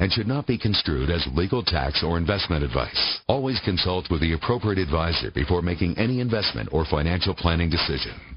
and should not be construed as legal tax or investment advice. Always consult with the appropriate advisor before making any investment or financial planning decision.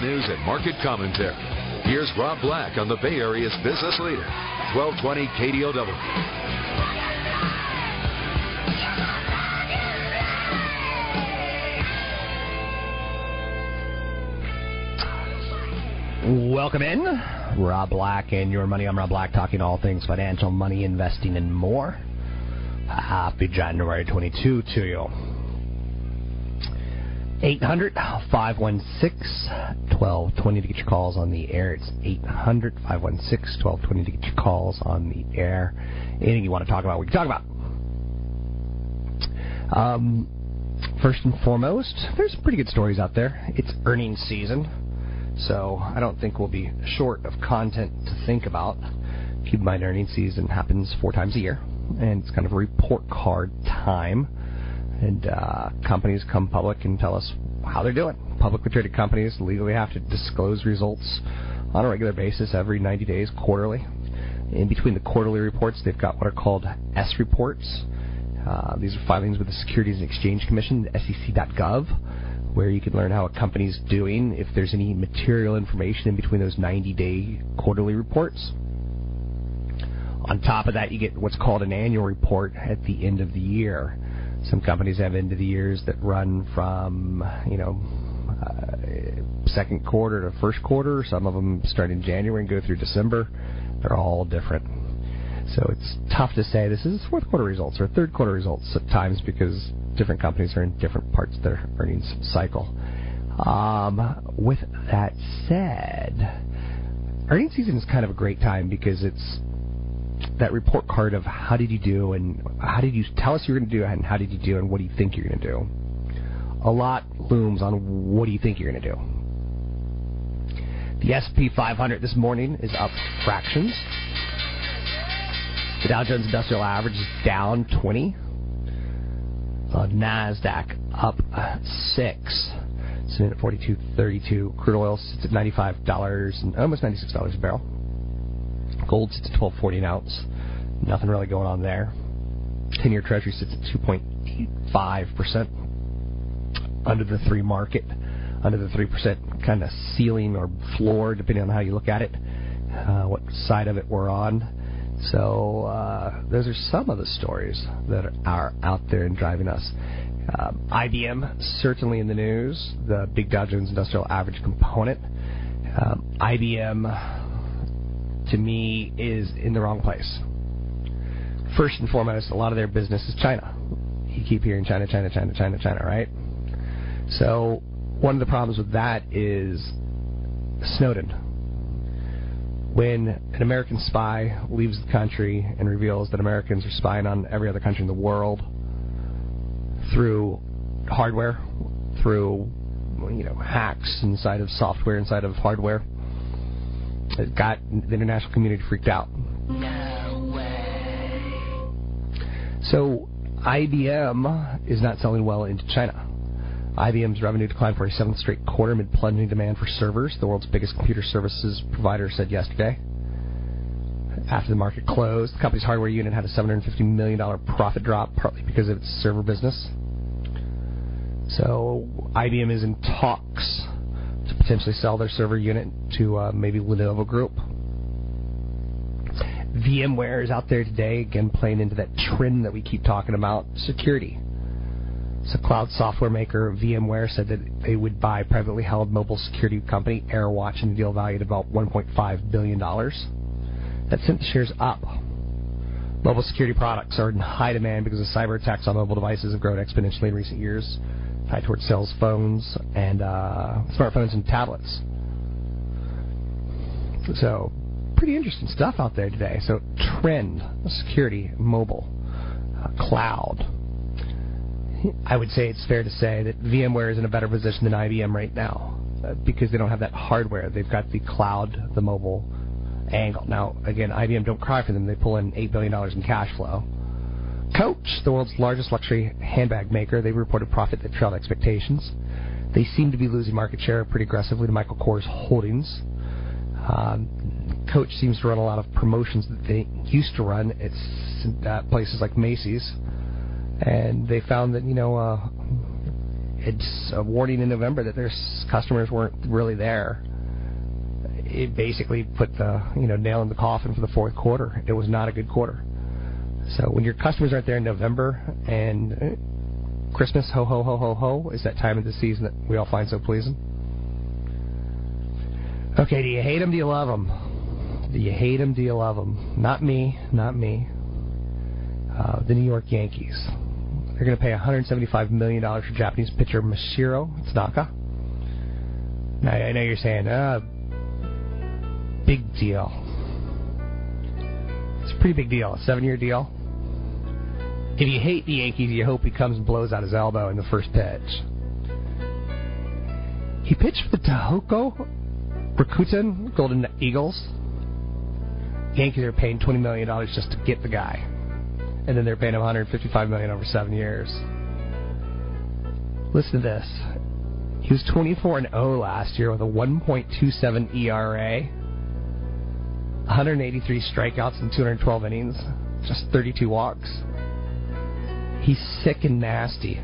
news and market commentary. Here's Rob Black on the Bay Area's business leader, 1220 KDOW. Welcome in. Rob Black and Your Money. I'm Rob Black talking all things financial, money, investing, and more. Happy January 22 to you. 800 516 1220 to get your calls on the air. It's 800 516 1220 to get your calls on the air. Anything you want to talk about, we can talk about. Um, first and foremost, there's pretty good stories out there. It's earnings season. So I don't think we'll be short of content to think about. Keep in mind, earnings season happens four times a year, and it's kind of a report card time. And uh, companies come public and tell us how they're doing. Publicly traded companies legally have to disclose results on a regular basis every 90 days, quarterly. In between the quarterly reports, they've got what are called S reports. Uh, these are filings with the Securities and Exchange Commission, SEC.gov where you can learn how a company's doing, if there's any material information in between those 90 day quarterly reports. On top of that, you get what's called an annual report at the end of the year. Some companies have end of the years that run from, you know, uh, second quarter to first quarter. Some of them start in January and go through December. They're all different. So it's tough to say this is fourth quarter results or third quarter results at times because different companies are in different parts of their earnings cycle. Um, with that said, earnings season is kind of a great time because it's that report card of how did you do and how did you tell us you're going to do and how did you do and what do you think you're going to do. A lot looms on what do you think you're going to do. The SP 500 this morning is up fractions. The Dow Jones Industrial Average is down 20. The Nasdaq up six, sitting at forty-two thirty-two. Crude oil sits at ninety-five dollars and almost ninety-six dollars a barrel. Gold sits at twelve forty an ounce. Nothing really going on there. Ten-year Treasury sits at two point eight five percent under the three market, under the three percent kind of ceiling or floor, depending on how you look at it, uh, what side of it we're on. So uh, those are some of the stories that are out there and driving us. Um, IBM certainly in the news. The big Dow Jones Industrial Average component. Um, IBM to me is in the wrong place. First and foremost, a lot of their business is China. You keep hearing China, China, China, China, China, right? So one of the problems with that is Snowden when an American spy leaves the country and reveals that Americans are spying on every other country in the world through hardware, through you know hacks inside of software, inside of hardware, it got the international community freaked out. No way. So IBM is not selling well into China. IBM's revenue declined for a seventh straight quarter amid plunging demand for servers, the world's biggest computer services provider said yesterday. After the market closed, the company's hardware unit had a $750 million profit drop, partly because of its server business. So IBM is in talks potentially sell their server unit to uh, maybe Lenovo Group. VMware is out there today, again playing into that trend that we keep talking about security. So, cloud software maker VMware said that they would buy privately held mobile security company AirWatch in a deal valued about $1.5 billion. That sent the shares up. Mobile security products are in high demand because the cyber attacks on mobile devices have grown exponentially in recent years, tied towards cell phones and uh, smartphones and tablets. So, pretty interesting stuff out there today. So, trend, security, mobile, uh, cloud. I would say it's fair to say that VMware is in a better position than IBM right now uh, because they don't have that hardware. They've got the cloud, the mobile angle. Now, again, IBM don't cry for them. They pull in $8 billion in cash flow. Coach, the world's largest luxury handbag maker, they reported profit that trailed expectations. They seem to be losing market share pretty aggressively to Michael Kors Holdings. Um, Coach seems to run a lot of promotions that they used to run at uh, places like Macy's and they found that you know uh, it's a warning in November that their customers weren't really there. It basically put the you know nail in the coffin for the fourth quarter. It was not a good quarter. So when your customers aren't there in November and uh, Christmas, ho ho ho ho ho, is that time of the season that we all find so pleasing. Okay, do you hate them? Do you love them? Do you hate them? Do you love them? Not me, not me. Uh, the New York Yankees. They're going to pay $175 million for Japanese pitcher Masahiro Tanaka. Now, I know you're saying, uh, big deal. It's a pretty big deal. A seven year deal. If you hate the Yankees, you hope he comes and blows out his elbow in the first pitch. He pitched for the Tohoku Rakuten Golden Eagles. Yankees are paying $20 million just to get the guy and then they're paying him 155 million over seven years. Listen to this. He was 24 and 0 last year with a 1.27 ERA, 183 strikeouts in 212 innings, just 32 walks. He's sick and nasty.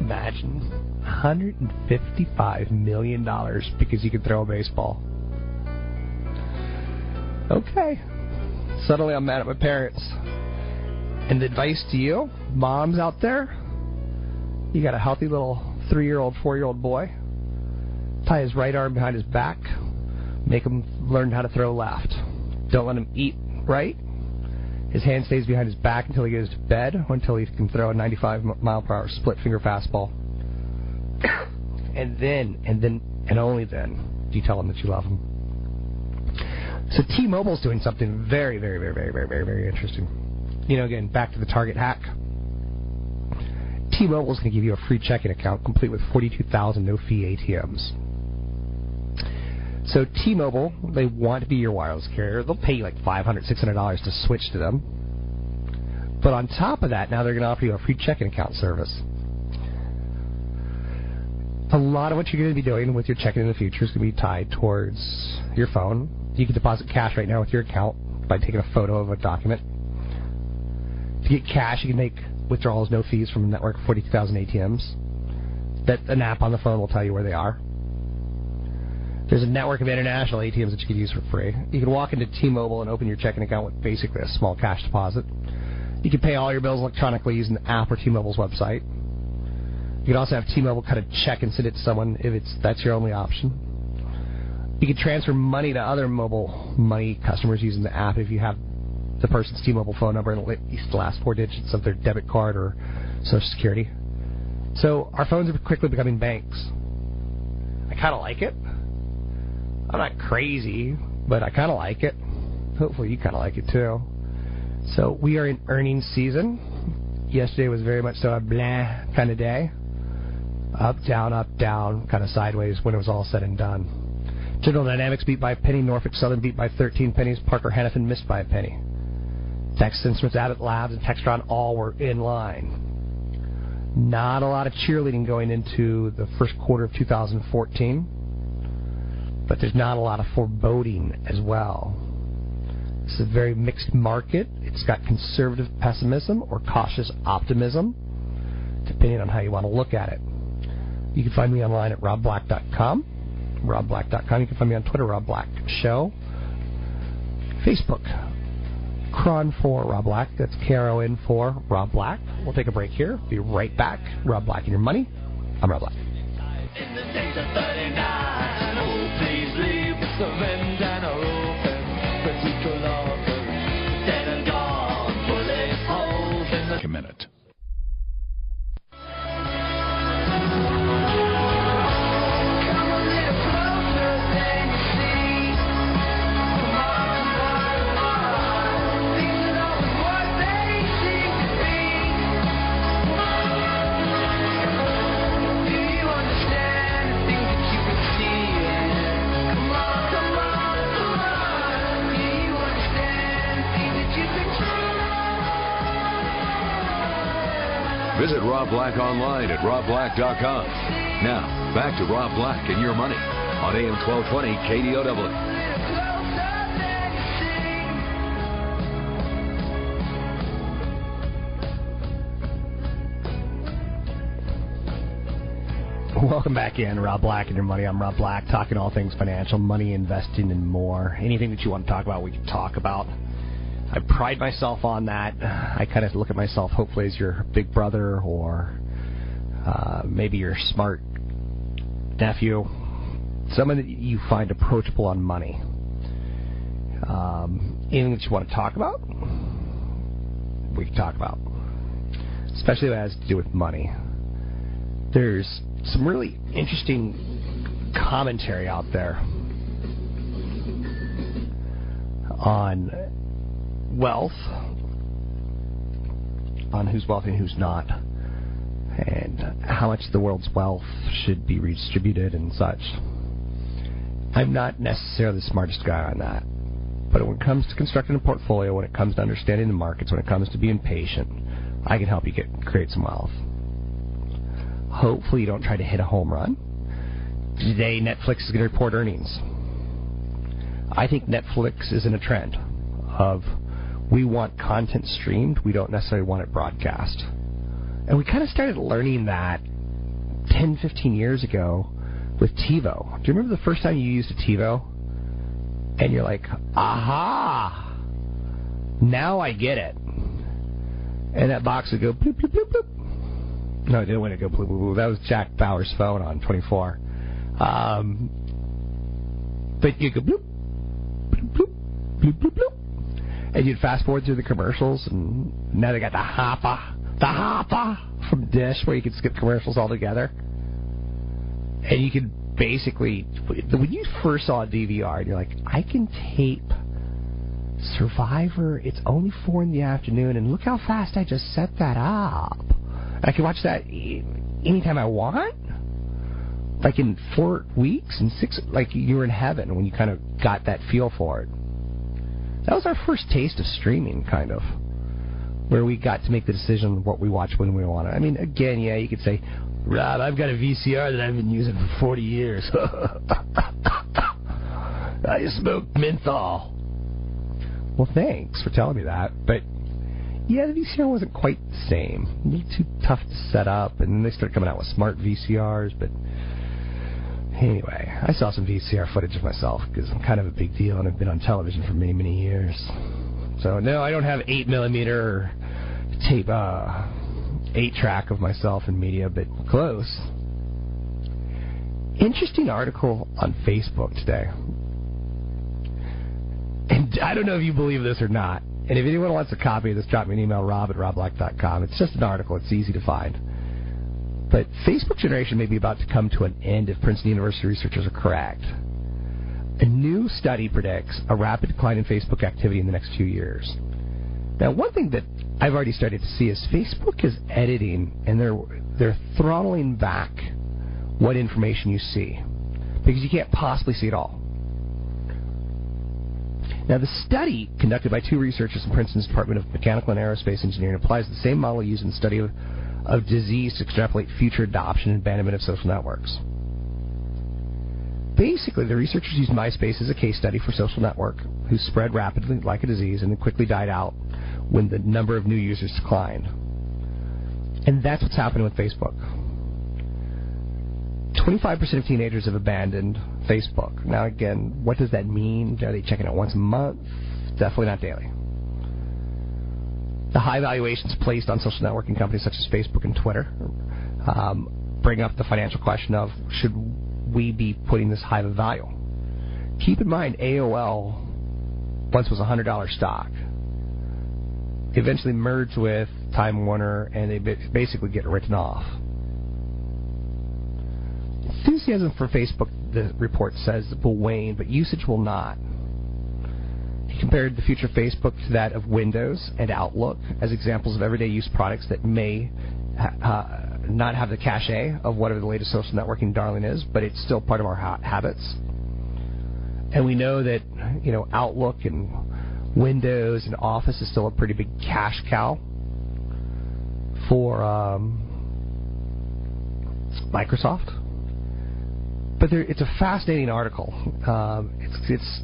Imagine 155 million dollars because he could throw a baseball. Okay. Suddenly I'm mad at my parents. And the advice to you, moms out there, you got a healthy little three year old, four year old boy, tie his right arm behind his back, make him learn how to throw left. Don't let him eat right. His hand stays behind his back until he goes to bed, until he can throw a 95 mile per hour split finger fastball. and then, and then, and only then, do you tell him that you love him. So T-Mobile's doing something very, very, very, very, very, very, very interesting. You know, again, back to the Target hack. T-Mobile's going to give you a free checking account complete with 42,000 no-fee ATMs. So T-Mobile, they want to be your wireless carrier. They'll pay you like $500, $600 to switch to them. But on top of that, now they're going to offer you a free checking account service. A lot of what you're going to be doing with your checking in the future is going to be tied towards your phone, you can deposit cash right now with your account by taking a photo of a document. To get cash, you can make withdrawals no fees from a network of 42,000 ATMs. That an app on the phone will tell you where they are. There's a network of international ATMs that you can use for free. You can walk into T-Mobile and open your checking account with basically a small cash deposit. You can pay all your bills electronically using the app or T-Mobile's website. You can also have T-Mobile cut a check and send it to someone if it's that's your only option. You can transfer money to other mobile money customers using the app if you have the person's T-Mobile phone number and at least the last four digits of their debit card or Social Security. So our phones are quickly becoming banks. I kind of like it. I'm not crazy, but I kind of like it. Hopefully you kind of like it too. So we are in earnings season. Yesterday was very much so a blah kind of day. Up, down, up, down, kind of sideways when it was all said and done. General Dynamics beat by a penny. Norfolk Southern beat by 13 pennies. Parker Hannifin missed by a penny. Texas Instruments, Abbott Labs, and Textron all were in line. Not a lot of cheerleading going into the first quarter of 2014, but there's not a lot of foreboding as well. It's a very mixed market. It's got conservative pessimism or cautious optimism, depending on how you want to look at it. You can find me online at robblack.com robblack.com. You can find me on Twitter, Rob Black Show. Facebook. KRON4 Rob Black. That's K R O N 4 Rob Black. We'll take a break here. Be right back. Rob Black and your money. I'm Rob Black. A minute. Visit Rob Black online at robblack.com. Now, back to Rob Black and your money on AM 1220 KDOW. Welcome back in, Rob Black and your money. I'm Rob Black, talking all things financial, money, investing, and more. Anything that you want to talk about, we can talk about. I pride myself on that. I kind of look at myself, hopefully, as your big brother or uh, maybe your smart nephew, someone that you find approachable on money. Um, anything that you want to talk about, we can talk about, especially if it has to do with money. There's some really interesting commentary out there on wealth, on who's wealthy and who's not, and how much the world's wealth should be redistributed and such. I'm not necessarily the smartest guy on that. But when it comes to constructing a portfolio, when it comes to understanding the markets, when it comes to being patient, I can help you get create some wealth. Hopefully, you don't try to hit a home run. Today, Netflix is going to report earnings. I think Netflix is in a trend of we want content streamed, we don't necessarily want it broadcast. And we kind of started learning that 10, 15 years ago with TiVo. Do you remember the first time you used a TiVo? And you're like, aha! Now I get it. And that box would go bloop, bloop, bloop, bloop. No, it didn't want to go bloop, bloop, bloop. That was Jack Bauer's phone on 24. Um, but you go bloop, bloop, bloop, bloop, bloop, bloop. And you'd fast forward through the commercials, and now they got the Hopper, the Hopper from Dish, where you can skip commercials altogether. And you can basically, when you first saw a DVR, and you're like, I can tape Survivor. It's only four in the afternoon, and look how fast I just set that up. I can watch that anytime I want. Like in four weeks and six, like you were in heaven when you kind of got that feel for it. That was our first taste of streaming, kind of, where we got to make the decision what we watch when we want it. I mean, again, yeah, you could say, Rob, I've got a VCR that I've been using for 40 years. I smoke menthol. Well, thanks for telling me that, but yeah, the VCR wasn't quite the same. A little too tough to set up, and then they started coming out with smart VCRs. But anyway, I saw some VCR footage of myself because I'm kind of a big deal, and I've been on television for many, many years. So no, I don't have eight millimeter tape, uh, eight track of myself in media, but close. Interesting article on Facebook today. And I don't know if you believe this or not. And if anyone wants a copy of this, drop me an email, rob at robblack.com. It's just an article. It's easy to find. But Facebook generation may be about to come to an end if Princeton University researchers are correct. A new study predicts a rapid decline in Facebook activity in the next few years. Now, one thing that I've already started to see is Facebook is editing and they're they're throttling back what information you see because you can't possibly see it all. Now, the study conducted by two researchers in Princeton's Department of Mechanical and Aerospace Engineering applies the same model used in the study of, of disease to extrapolate future adoption and abandonment of social networks. Basically, the researchers used MySpace as a case study for social network, who spread rapidly like a disease and then quickly died out when the number of new users declined. And that's what's happening with Facebook. 25% of teenagers have abandoned Facebook. Now, again, what does that mean? Are they checking it once a month, definitely not daily. The high valuations placed on social networking companies such as Facebook and Twitter um, bring up the financial question of should we be putting this high of a value? Keep in mind, AOL once was a hundred dollar stock. Eventually merged with Time Warner, and they basically get written off. Enthusiasm for Facebook, the report says, will wane, but usage will not. Compared the future of Facebook to that of Windows and Outlook as examples of everyday use products that may ha- uh, not have the cachet of whatever the latest social networking darling is, but it's still part of our ha- habits. And we know that you know Outlook and Windows and Office is still a pretty big cash cow for um, Microsoft. But there, it's a fascinating article. Um, it's, it's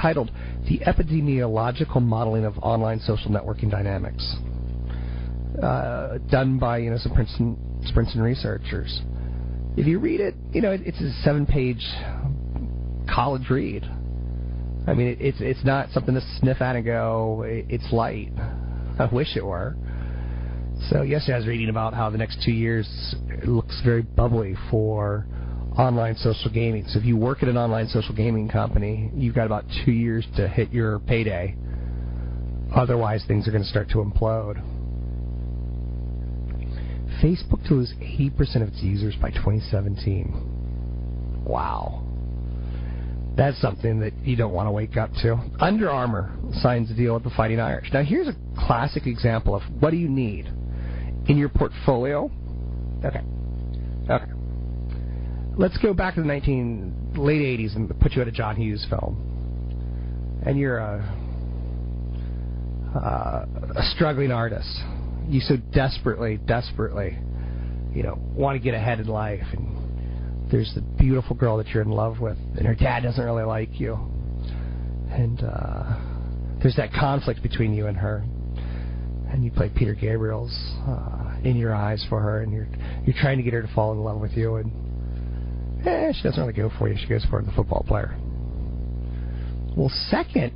titled "The Epidemiological Modeling of Online Social Networking Dynamics," uh, done by you know some Princeton, Princeton researchers. If you read it, you know it, it's a seven-page college read. I mean, it, it's it's not something to sniff at and go. It, it's light. I wish it were. So yesterday I was reading about how the next two years looks very bubbly for online social gaming. So if you work at an online social gaming company, you've got about two years to hit your payday. Otherwise, things are going to start to implode. Facebook to lose 80% of its users by 2017. Wow. That's something that you don't want to wake up to. Under Armour signs a deal with the Fighting Irish. Now, here's a classic example of what do you need in your portfolio? Okay. Okay. Let's go back to the 19 late 80s and put you at a John Hughes film. And you're a, uh, a struggling artist. You so desperately, desperately, you know, want to get ahead in life and there's the beautiful girl that you're in love with, and her dad doesn't really like you, and uh, there's that conflict between you and her, and you play Peter Gabriel's uh, "In Your Eyes" for her, and you're you're trying to get her to fall in love with you, and eh, she doesn't really go for you. She goes for the football player. Well, second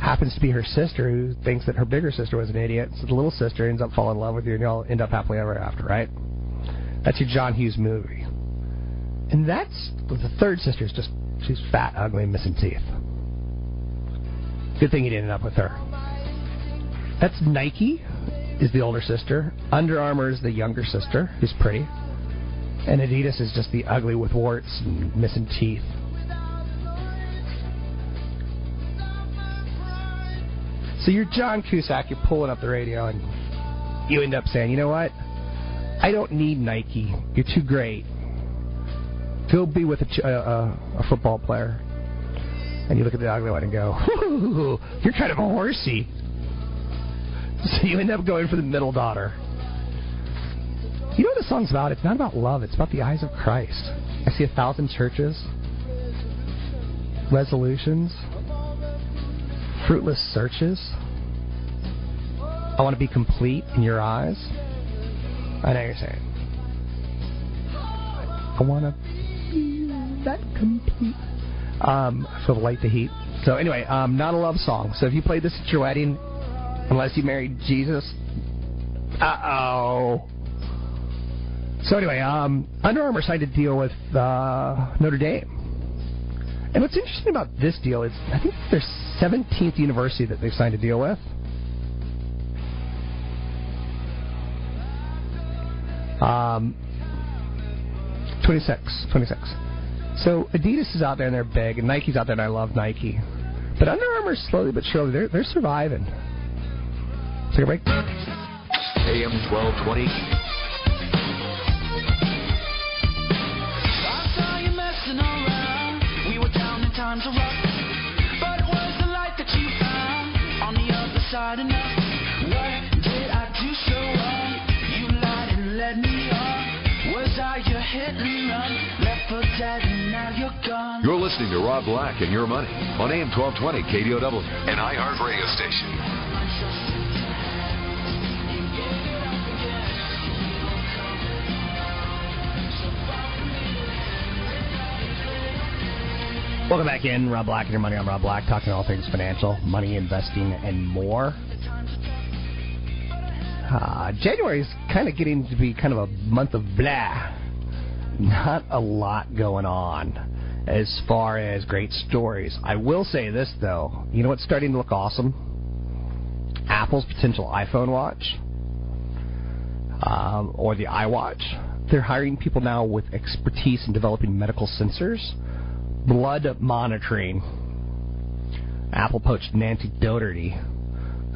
happens to be her sister, who thinks that her bigger sister was an idiot. So the little sister ends up falling in love with you, and y'all end up happily ever after, right? That's your John Hughes movie. And that's the third sister is just she's fat, ugly, missing teeth. Good thing you didn't end up with her. That's Nike is the older sister. Under Armour is the younger sister, who's pretty. And Adidas is just the ugly with warts and missing teeth. So you're John Cusack, you're pulling up the radio, and you end up saying, you know what? I don't need Nike. You're too great. Go be with a, uh, uh, a football player. And you look at the ugly one and go, you're kind of a horsey. So you end up going for the middle daughter. You know what the song's about? It's not about love. It's about the eyes of Christ. I see a thousand churches, resolutions, fruitless searches. I want to be complete in your eyes. I know you're saying. I want to be that complete. Um, feel the light, the heat. So anyway, um, not a love song. So if you played this at your wedding, unless you married Jesus, uh oh. So anyway, um, Under Armour signed a deal with uh, Notre Dame. And what's interesting about this deal is I think their 17th university that they've signed a deal with. Um, 26, 26. So Adidas is out there and they're big, and Nike's out there and I love Nike. But Under Armour, slowly but surely, they're, they're surviving. Take a break. AM 1220. You're listening to Rob Black and Your Money on AM 1220 KDOW, an iHeart radio station. Welcome back in. Rob Black and your money. I'm Rob Black, talking all things financial, money, investing, and more. Uh, January is kind of getting to be kind of a month of blah. Not a lot going on as far as great stories. I will say this though. You know what's starting to look awesome? Apple's potential iPhone watch um, or the iWatch. They're hiring people now with expertise in developing medical sensors, blood monitoring. Apple poached Nancy Dougherty,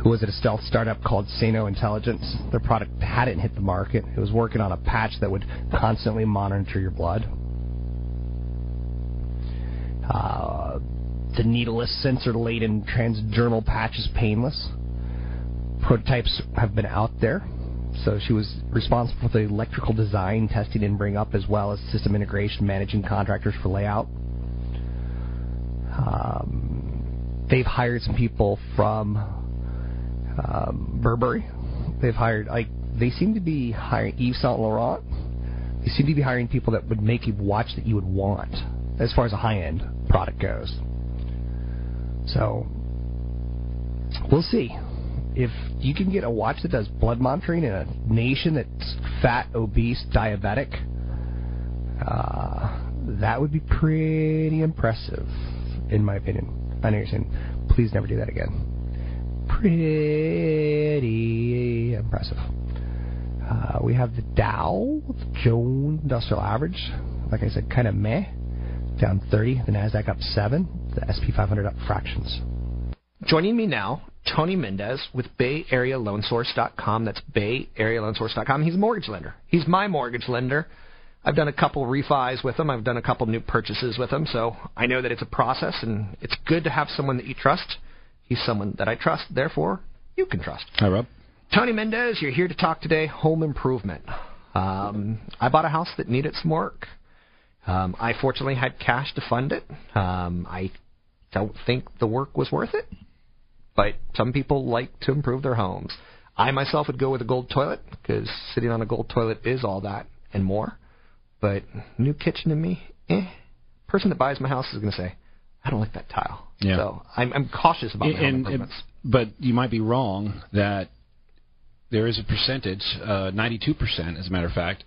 who was at a stealth startup called Sano Intelligence. Their product hadn't hit the market. It was working on a patch that would constantly monitor your blood. Uh, the needleless sensor-laden transdermal patch is painless. Prototypes have been out there. So she was responsible for the electrical design, testing, and bring up, as well as system integration, managing contractors for layout. Um, they've hired some people from um, Burberry. They've hired like they seem to be hiring Yves Saint Laurent. They seem to be hiring people that would make a watch that you would want, as far as a high-end product goes. So we'll see if you can get a watch that does blood monitoring in a nation that's fat, obese, diabetic. Uh, that would be pretty impressive, in my opinion. I know you're saying, please never do that again. Pretty impressive. Uh, we have the Dow the Jones Industrial Average, like I said, kind of meh, down 30. The Nasdaq up seven. The SP 500 up fractions. Joining me now, Tony Mendez with BayAreaLoanSource.com. That's BayAreaLoanSource.com. He's a mortgage lender. He's my mortgage lender. I've done a couple refis with him. I've done a couple new purchases with him, so I know that it's a process, and it's good to have someone that you trust. He's someone that I trust, therefore you can trust. Hi, Rob. Tony Mendez, you're here to talk today home improvement. Um, I bought a house that needed some work. Um, I fortunately had cash to fund it. Um, I don't think the work was worth it, but some people like to improve their homes. I myself would go with a gold toilet because sitting on a gold toilet is all that and more. But new kitchen to me, eh. Person that buys my house is going to say, I don't like that tile. Yeah. So I'm, I'm cautious about my and, improvements. but you might be wrong that there is a percentage, uh, 92% as a matter of fact,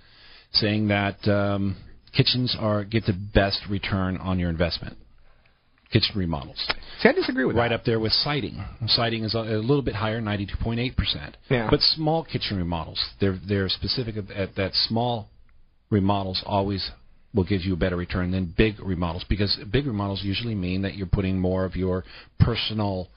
saying that um, kitchens are get the best return on your investment. Kitchen remodels. See, I disagree with right that. Right up there with siding. Siding is a, a little bit higher, 92.8%. Yeah. But small kitchen remodels, they're they're specific at that small remodels always will give you a better return than big remodels because big remodels usually mean that you're putting more of your personal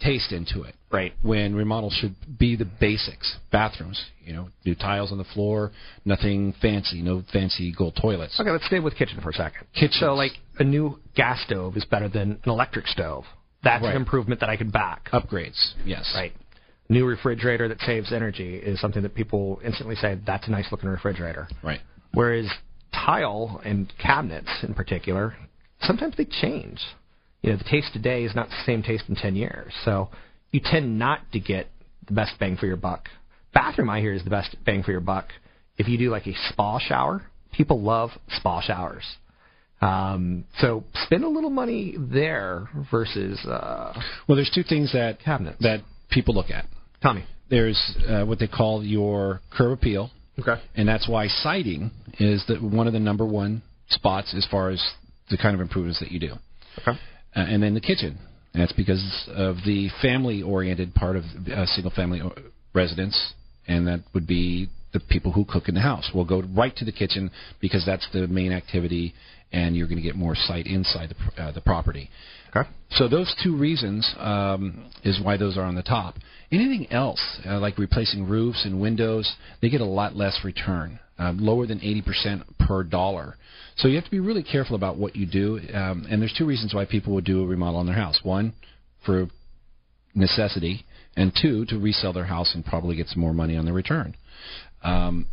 taste into it. Right. When remodels should be the basics. Bathrooms, you know, new tiles on the floor, nothing fancy, no fancy gold toilets. Okay, let's stay with kitchen for a second. Kitchen. So, like, a new gas stove is better than an electric stove. That's Right. an improvement that I could back. Upgrades, yes. Right. New refrigerator that saves energy is something that people instantly say, that's a nice looking refrigerator. Right. Whereas tile and cabinets in particular, sometimes they change. You know, the taste today is not the same taste in 10 years. So you tend not to get the best bang for your buck. Bathroom, I hear, is the best bang for your buck. If you do like a spa shower, people love spa showers. Um, so spend a little money there versus uh, Well, there's two things that cabinets. that people look at. Tommy. There's uh, what they call your curb appeal, Okay. and that's why siding is the, one of the number one spots as far as the kind of improvements that you do. Okay. Uh, and then the kitchen. And that's because of the family-oriented part of uh, single-family o- residence, and that would be the people who cook in the house. We'll go right to the kitchen because that's the main activity, and you're going to get more sight inside the, uh, the property. Okay. So those two reasons um, is why those are on the top. Anything else, uh, like replacing roofs and windows, they get a lot less return, um, lower than 80% per dollar. So you have to be really careful about what you do. Um, and there's two reasons why people would do a remodel on their house. One, for necessity, and two, to resell their house and probably get some more money on the return. Um,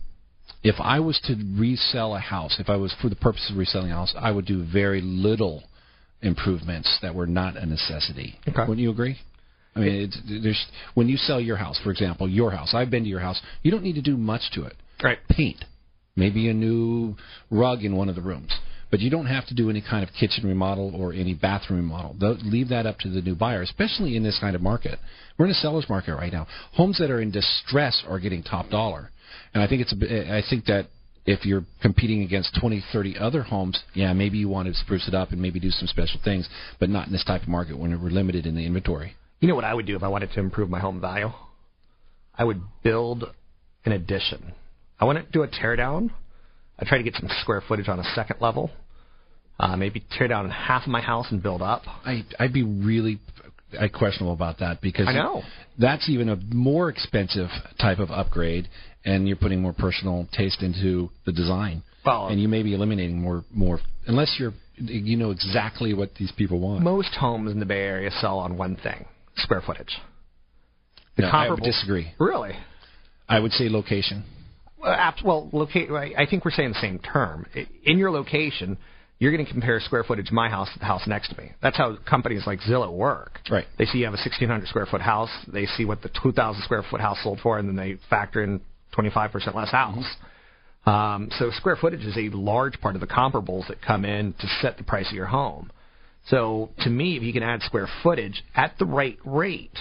if I was to resell a house, if I was for the purpose of reselling a house, I would do very little improvements that were not a necessity. Okay. Wouldn't you agree? I mean, it's, there's when you sell your house, for example, your house. I've been to your house. You don't need to do much to it. Right. Paint, maybe a new rug in one of the rooms. But you don't have to do any kind of kitchen remodel or any bathroom remodel. Leave that up to the new buyer, especially in this kind of market. We're in a seller's market right now. Homes that are in distress are getting top dollar, and I think it's a. I think that if you're competing against 20, 30 other homes, yeah, maybe you want to spruce it up and maybe do some special things, but not in this type of market when we're limited in the inventory. You know what I would do if I wanted to improve my home value? I would build an addition. I wouldn't do a tear down. I'd try to get some square footage on a second level. Uh, maybe tear down half of my house and build up. I I'd be really I questionable about that because I know. that's even a more expensive type of upgrade, and you're putting more personal taste into the design. Well, and you may be eliminating more more unless you're you know exactly what these people want. Most homes in the Bay Area sell on one thing: square footage. The No, I would disagree. Really? I would say location. Well, abs- well loca- I think we're saying the same term. In your location, you're going to compare square footage my house to the house next to me. That's how companies like Zillow work. Right. They see you have a 1,600 square foot house. They see what the 2,000 square foot house sold for, and then they factor in 25% less house. Um, so square footage is a large part of the comparables that come in to set the price of your home. So to me, if you can add square footage at the right rate,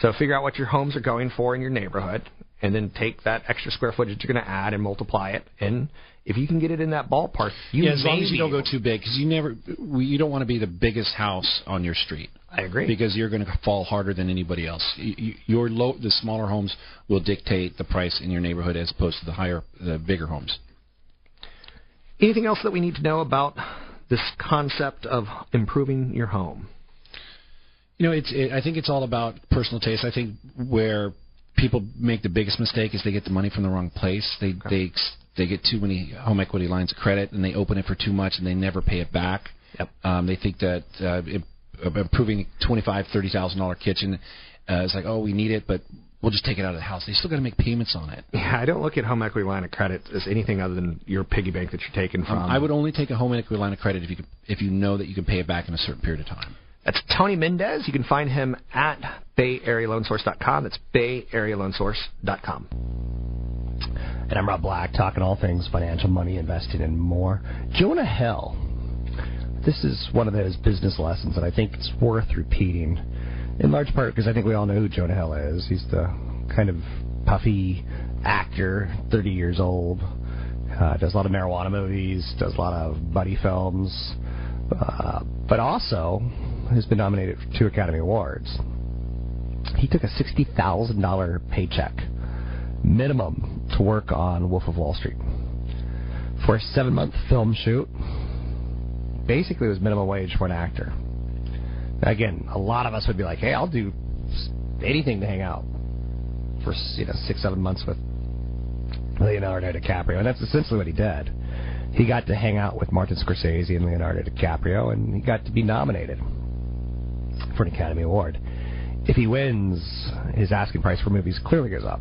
so figure out what your homes are going for in your neighborhood, and then take that extra square footage you're going to add and multiply it. And if you can get it in that ballpark, you yeah, as long as you don't go too big, because you never, you don't want to be the biggest house on your street. I agree. Because you're going to fall harder than anybody else. You, you, your low, the smaller homes will dictate the price in your neighborhood as opposed to the higher, the bigger homes. Anything else that we need to know about this concept of improving your home? You know, it's. It, I think it's all about personal taste. I think where people make the biggest mistake is they get the money from the wrong place. They they they get too many home equity lines of credit and they open it for too much and they never pay it back. Yep. Um, they think that uh, uh, improving twenty five thirty thousand dollar kitchen uh, is like oh we need it but we'll just take it out of the house. They still got to make payments on it. Yeah, I don't look at home equity line of credit as anything other than your piggy bank that you're taking from. Um, I would only take a home equity line of credit if you could, if you know that you can pay it back in a certain period of time. That's Tony Mendez. You can find him at BayAreaLoanSource.com. That's BayAreaLoanSource.com. And I'm Rob Black, talking all things financial, money, investing, and more. Jonah Hill. This is one of those business lessons that I think it's worth repeating, in large part because I think we all know who Jonah Hill is. He's the kind of puffy actor, 30 years old, uh, does a lot of marijuana movies, does a lot of buddy films, uh, but also has been nominated for two Academy Awards. He took a $60,000 paycheck minimum to work on Wolf of Wall Street for a seven month film shoot. Basically, it was minimum wage for an actor. Again, a lot of us would be like, "Hey, I'll do anything to hang out for you know six, seven months with Leonardo DiCaprio," and that's essentially what he did. He got to hang out with Martin Scorsese and Leonardo DiCaprio, and he got to be nominated for an Academy Award. If he wins, his asking price for movies clearly goes up.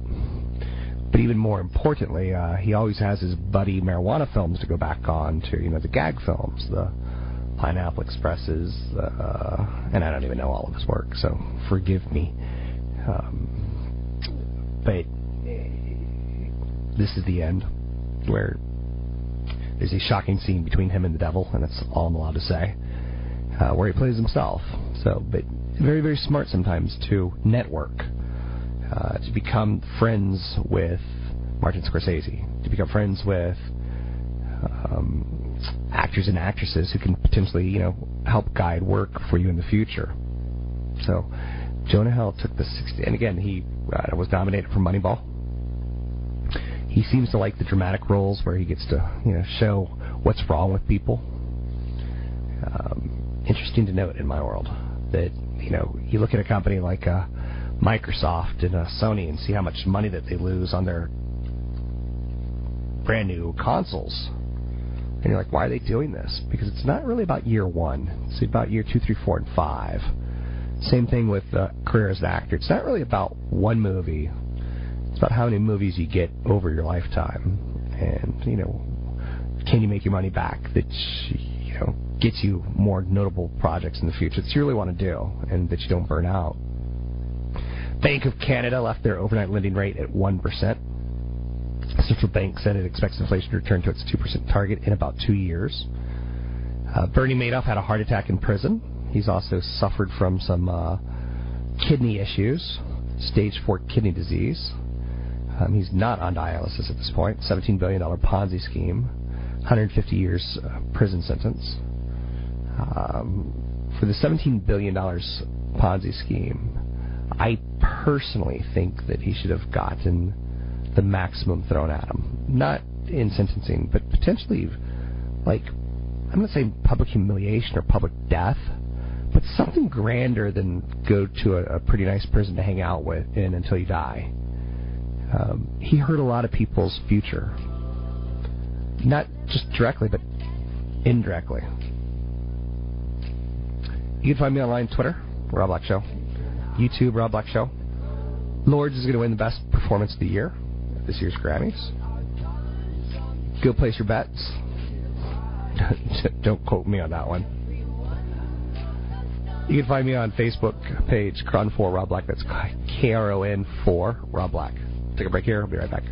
But even more importantly, uh, he always has his buddy marijuana films to go back on to, you know, the gag films, the Pineapple Expresses, uh, and I don't even know all of his work, so forgive me. Um, but this is the end, where there's a shocking scene between him and the devil, and that's all I'm allowed to say, uh, where he plays himself. So, but very, very smart sometimes to network uh, to become friends with Martin Scorsese, to become friends with um, actors and actresses who can potentially, you know, help guide work for you in the future. So, Jonah Hill took the 60, and again, he uh, was nominated for Moneyball. He seems to like the dramatic roles where he gets to, you know, show what's wrong with people. Um, interesting to note in my world that, you know, you look at a company like uh, Microsoft and uh, Sony and see how much money that they lose on their brand new consoles. And you're like, why are they doing this? Because it's not really about year one. It's about year two, three, four, and five. Same thing with uh, career as an actor. It's not really about one movie. It's about how many movies you get over your lifetime, and you know, can you make your money back? That you know gets you more notable projects in the future that you really want to do, and that you don't burn out. Bank of Canada left their overnight lending rate at 1%. Central Bank said it expects inflation to return to its 2% target in about two years. Uh, Bernie Madoff had a heart attack in prison. He's also suffered from some uh, kidney issues, stage four kidney disease. Um, he's not on dialysis at this point. $17 billion Ponzi scheme, 150 years uh, prison sentence. Um, for the $17 billion Ponzi scheme, I personally think that he should have gotten the maximum thrown at him. Not in sentencing, but potentially, like, I'm not saying public humiliation or public death, but something grander than go to a, a pretty nice prison to hang out with in until you die. Um, he hurt a lot of people's future. Not just directly, but indirectly. You can find me online Twitter, Rob Black Show. YouTube, Rob Black Show. Lorde's is going to win the best performance of the year this year's Grammys. Go place your bets. Don't quote me on that one. You can find me on Facebook page, KRON4 Rob Black. That's K R O N 4 Rob Black. Take a break here. I'll be right back.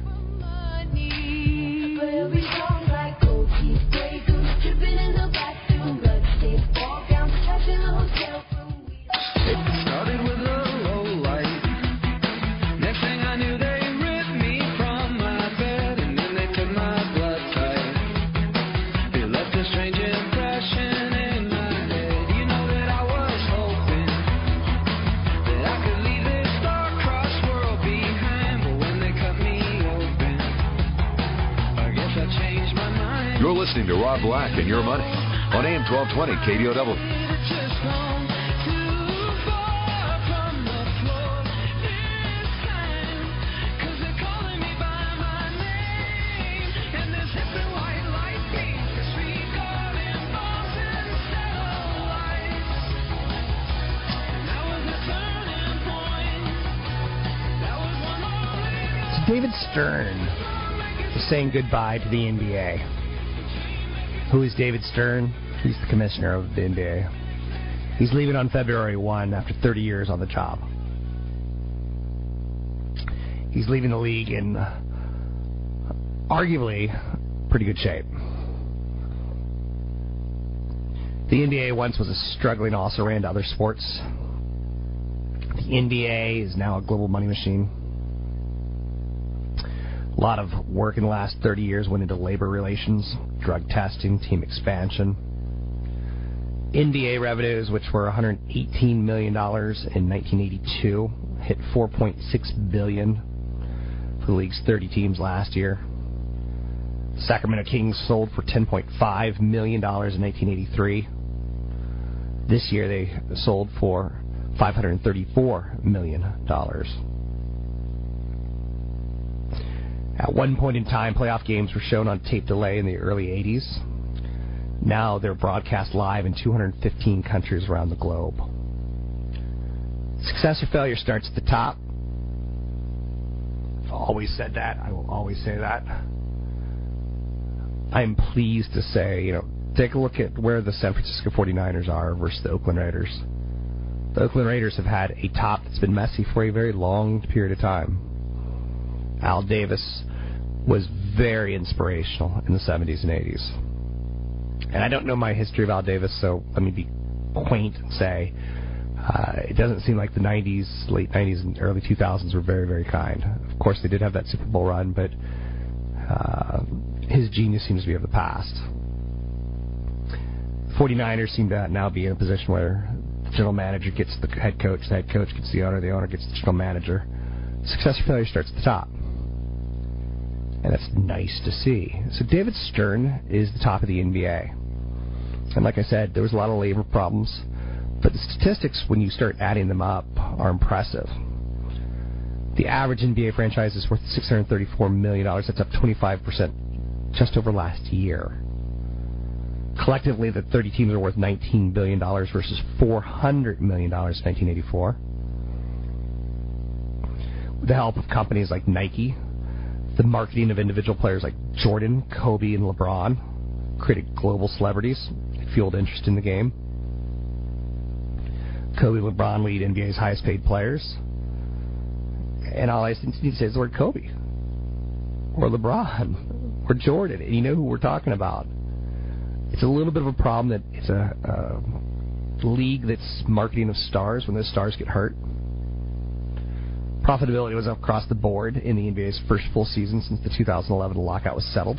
Was the turning point. That was one more So David Stern is saying goodbye to the NBA. Who is David Stern? He's the commissioner of the NBA. He's leaving on February 1 after 30 years on the job. He's leaving the league in uh, arguably pretty good shape. The NBA once was a struggling also ran to other sports. The NBA is now a global money machine. A lot of work in the last 30 years went into labor relations, drug testing, team expansion. NBA revenues, which were 118 million dollars in 1982, hit 4.6 billion for the league's 30 teams last year. Sacramento Kings sold for 10.5 million dollars in 1983. This year they sold for 534 million dollars. At one point in time, playoff games were shown on tape delay in the early 80s. Now they're broadcast live in 215 countries around the globe. Success or failure starts at the top. I've always said that. I will always say that. I am pleased to say, you know, take a look at where the San Francisco 49ers are versus the Oakland Raiders. The Oakland Raiders have had a top that's been messy for a very long period of time. Al Davis was very inspirational in the 70s and 80s. And I don't know my history of Al Davis, so let me be quaint and say uh, it doesn't seem like the 90s, late 90s, and early 2000s were very, very kind. Of course, they did have that Super Bowl run, but uh, his genius seems to be of the past. 49ers seem to now be in a position where the general manager gets the head coach, the head coach gets the owner, the owner gets the general manager. Success or failure starts at the top. And that's nice to see. So David Stern is the top of the NBA. And like I said, there was a lot of labor problems. But the statistics, when you start adding them up, are impressive. The average NBA franchise is worth $634 million. That's up 25% just over last year. Collectively, the 30 teams are worth $19 billion versus $400 million in 1984. With the help of companies like Nike, the marketing of individual players like Jordan, Kobe, and LeBron created global celebrities. It fueled interest in the game. Kobe and LeBron lead NBA's highest paid players. And all I need to say is the word Kobe. Or LeBron. Or Jordan. And you know who we're talking about. It's a little bit of a problem that it's a, a league that's marketing of stars when those stars get hurt. Profitability was up across the board in the NBA's first full season since the 2011 lockout was settled.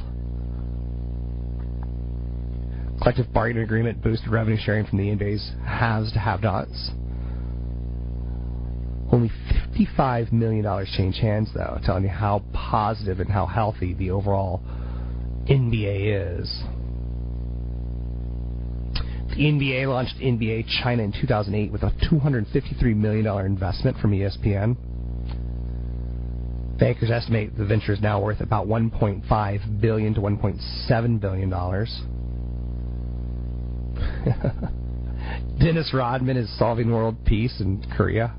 Collective bargaining agreement boosted revenue sharing from the NBA's haves to have-nots. Only $55 million changed hands, though, telling you how positive and how healthy the overall NBA is. The NBA launched NBA China in 2008 with a $253 million investment from ESPN. Bankers estimate the venture is now worth about 1.5 billion to 1.7 billion dollars. Dennis Rodman is solving world peace in Korea.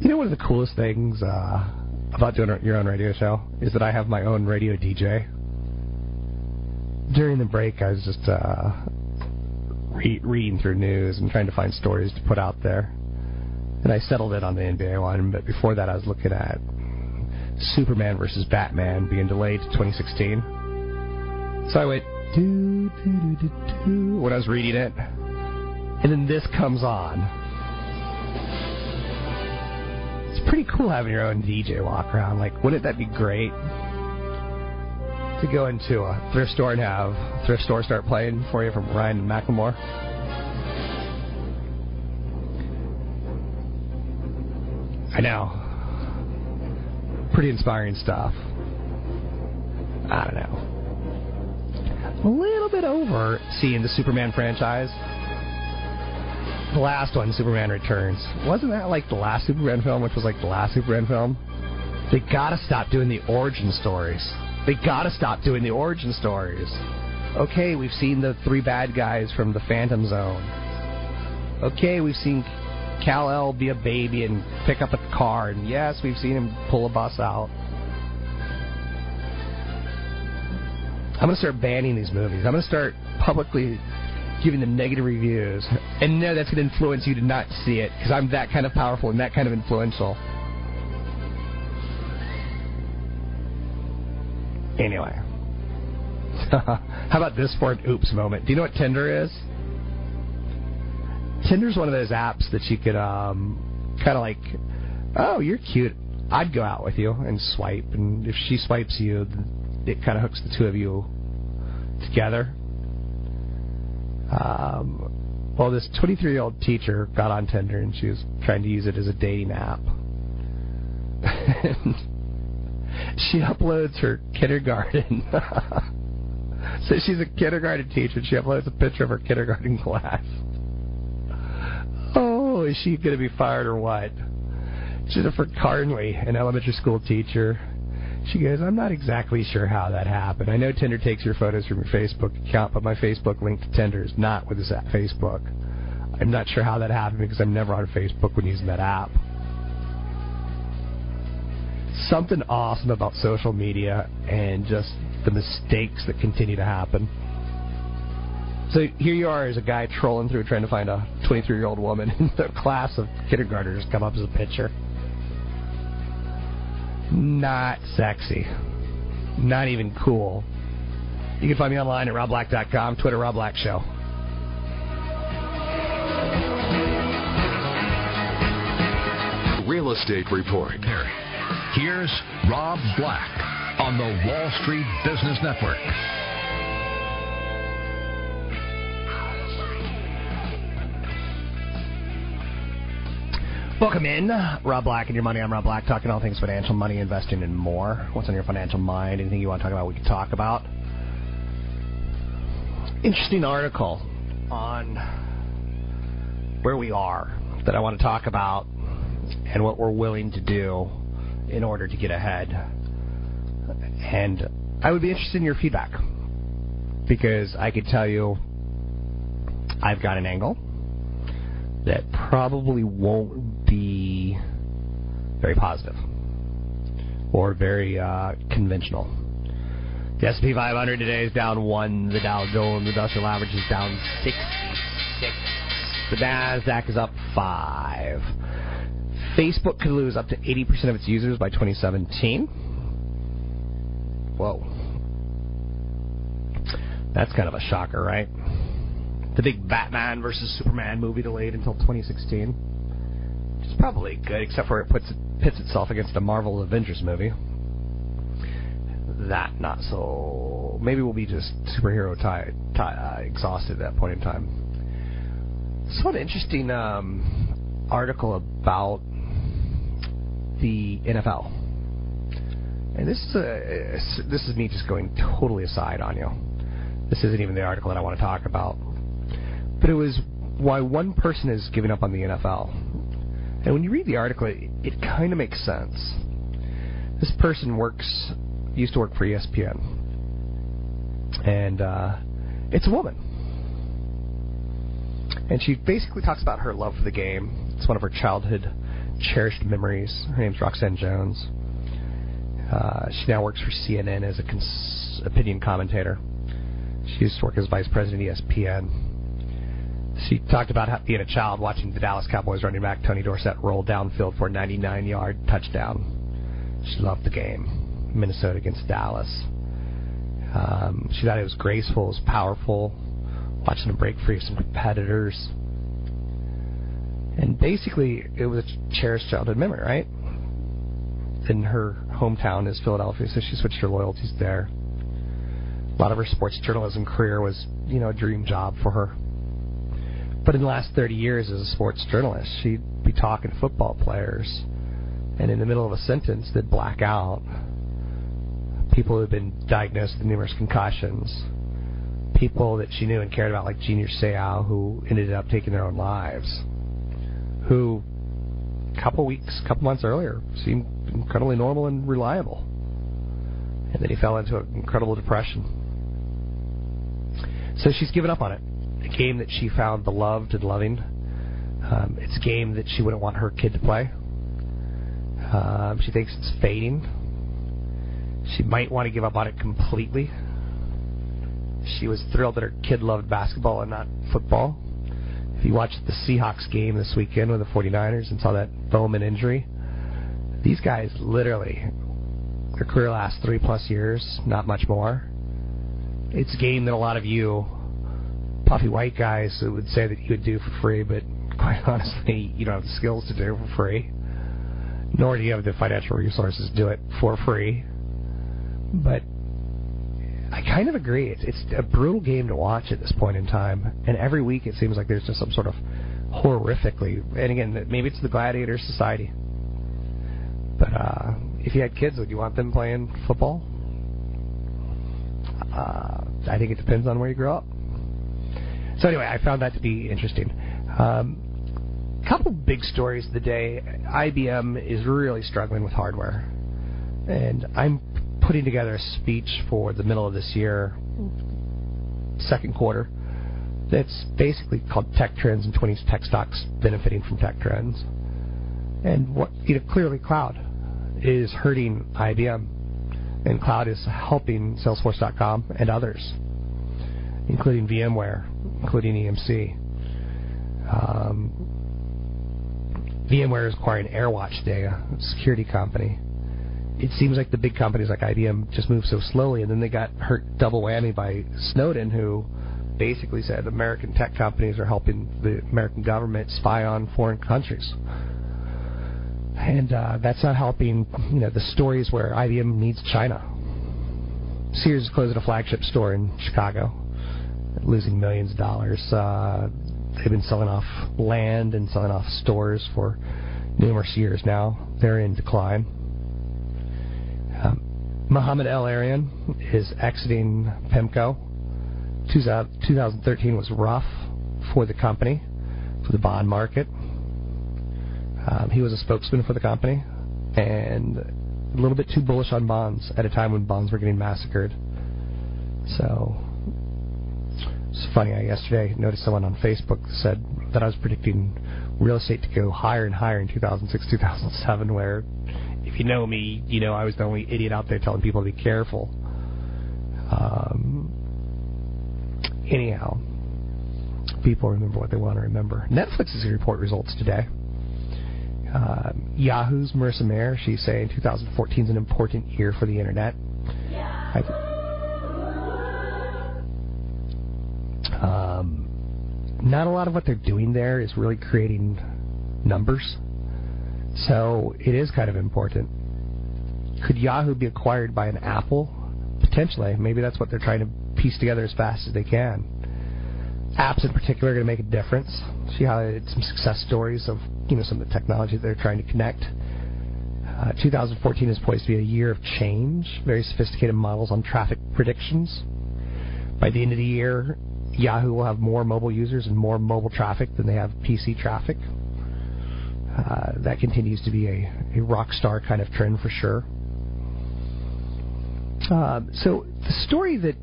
You know, one of the coolest things uh, about doing your own radio show is that I have my own radio DJ. During the break, I was just uh, re- reading through news and trying to find stories to put out there. And I settled it on the NBA one, but before that, I was looking at Superman versus Batman being delayed to 2016. So I went do do do do when I was reading it, and then this comes on. It's pretty cool having your own DJ walk around. Like, wouldn't that be great? To go into a thrift store and have thrift store start playing for you from Ryan and Macklemore. I know. Pretty inspiring stuff. I don't know. A little bit over seeing the Superman franchise. The last one, Superman Returns. Wasn't that like the last Superman film, which was like the last Superman film? They gotta stop doing the origin stories. They gotta stop doing the origin stories. Okay, we've seen the three bad guys from the Phantom Zone. Okay, we've seen Kal El be a baby and pick up a car, and yes, we've seen him pull a bus out. I'm going to start banning these movies. I'm going to start publicly giving them negative reviews. And no, that's going to influence you to not see it because I'm that kind of powerful and that kind of influential. Anyway. How about this for an oops moment? Do you know what Tinder is? Tinder's one of those apps that you could um, kind of like, oh, you're cute. I'd go out with you and swipe, and if she swipes you, it kind of hooks the two of you together. Um, well, this 23 year old teacher got on Tinder and she was trying to use it as a dating app. she uploads her kindergarten. so she's a kindergarten teacher and she uploads a picture of her kindergarten class. Oh, is she going to be fired or what? Jennifer Carnley, an elementary school teacher. She goes, I'm not exactly sure how that happened. I know Tinder takes your photos from your Facebook account, but my Facebook link to Tinder is not with this Facebook. I'm not sure how that happened because I'm never on Facebook when using that app. Something awesome about social media and just the mistakes that continue to happen. So here you are as a guy trolling through trying to find a 23 year old woman, and the class of kindergartners come up as a picture. Not sexy. Not even cool. You can find me online at robblack.com, Twitter Rob Black Show. Real Estate Report. Here's Rob Black on the Wall Street Business Network. Welcome in, Rob Black and your money. I'm Rob Black, talking all things financial, money, investing, and more. What's on your financial mind? Anything you want to talk about, we can talk about. Interesting article on where we are that I want to talk about and what we're willing to do in order to get ahead. And I would be interested in your feedback because I could tell you I've got an angle that probably won't be very positive or very uh, conventional. The S&P 500 today is down one. The Dow Jones Industrial Average is down 66. The Nasdaq is up five. Facebook could lose up to 80% of its users by 2017. Whoa. That's kind of a shocker, right? The big Batman versus Superman movie delayed until 2016. Is probably good, except for it puts pits itself against a Marvel Avengers movie. That not so. Maybe we'll be just superhero tie, tie, uh, exhausted at that point in time. So an interesting um, article about the NFL. And this is a, this is me just going totally aside on you. This isn't even the article that I want to talk about. But it was why one person is giving up on the NFL. And when you read the article, it, it kind of makes sense. This person works, used to work for ESPN, and uh, it's a woman. And she basically talks about her love for the game. It's one of her childhood cherished memories. Her name's Roxanne Jones. Uh, she now works for CNN as a cons- opinion commentator. She used to work as vice president of ESPN. She talked about being a child watching the Dallas Cowboys running back Tony Dorsett roll downfield for a 99-yard touchdown. She loved the game. Minnesota against Dallas. Um, she thought it was graceful, it was powerful, watching him break free of some competitors. And basically, it was a cherished childhood memory, right? And her hometown is Philadelphia, so she switched her loyalties there. A lot of her sports journalism career was, you know, a dream job for her. But in the last 30 years as a sports journalist, she'd be talking to football players, and in the middle of a sentence, they'd black out. People who had been diagnosed with numerous concussions, people that she knew and cared about, like Junior Seau, who ended up taking their own lives, who a couple weeks, a couple months earlier seemed incredibly normal and reliable. And then he fell into an incredible depression. So she's given up on it. Game that she found beloved and loving. Um, it's a game that she wouldn't want her kid to play. Um, she thinks it's fading. She might want to give up on it completely. She was thrilled that her kid loved basketball and not football. If you watched the Seahawks game this weekend with the 49ers and saw that Bowman injury, these guys literally, their career lasts three plus years, not much more. It's a game that a lot of you puffy white guys would say that you would do for free, but quite honestly, you don't have the skills to do it for free, nor do you have the financial resources to do it for free. But I kind of agree. It's, it's a brutal game to watch at this point in time, and every week it seems like there's just some sort of horrifically. And again, maybe it's the gladiator society. But uh, if you had kids, would you want them playing football? Uh, I think it depends on where you grow up. So anyway, I found that to be interesting. Um, couple big stories of the day. IBM is really struggling with hardware, and I'm putting together a speech for the middle of this year, second quarter. That's basically called Tech Trends and 20 Tech Stocks benefiting from tech trends. And what you know, clearly cloud is hurting IBM, and cloud is helping Salesforce.com and others, including VMware, including EMC. Um, VMware is acquiring AirWatch today, a security company. It seems like the big companies like IBM just move so slowly, and then they got hurt double whammy by Snowden, who basically said American tech companies are helping the American government spy on foreign countries. And uh, that's not helping, you know, the stories where IBM needs China. Sears is closing a flagship store in Chicago, losing millions of dollars. Uh, they've been selling off land and selling off stores for numerous years now. They're in decline. Um, Mohamed El-Erian is exiting PIMCO. 2013 was rough for the company, for the bond market. Um, he was a spokesman for the company and a little bit too bullish on bonds at a time when bonds were getting massacred. So it's funny. I yesterday noticed someone on Facebook said that I was predicting real estate to go higher and higher in 2006, 2007. Where, if you know me, you know I was the only idiot out there telling people to be careful. Um, anyhow, people remember what they want to remember. Netflix is going to report results today. Uh, Yahoo's Marissa Mayer, she's saying 2014 is an important year for the internet. I, not a lot of what they're doing there is really creating numbers. So it is kind of important. Could Yahoo be acquired by an Apple? Potentially. Maybe that's what they're trying to piece together as fast as they can. Apps in particular are going to make a difference. She highlighted some success stories of you know some of the technology they're trying to connect. Uh, 2014 is poised to be a year of change. Very sophisticated models on traffic predictions. By the end of the year, Yahoo will have more mobile users and more mobile traffic than they have PC traffic. Uh, that continues to be a, a rock star kind of trend for sure. Uh, so the story that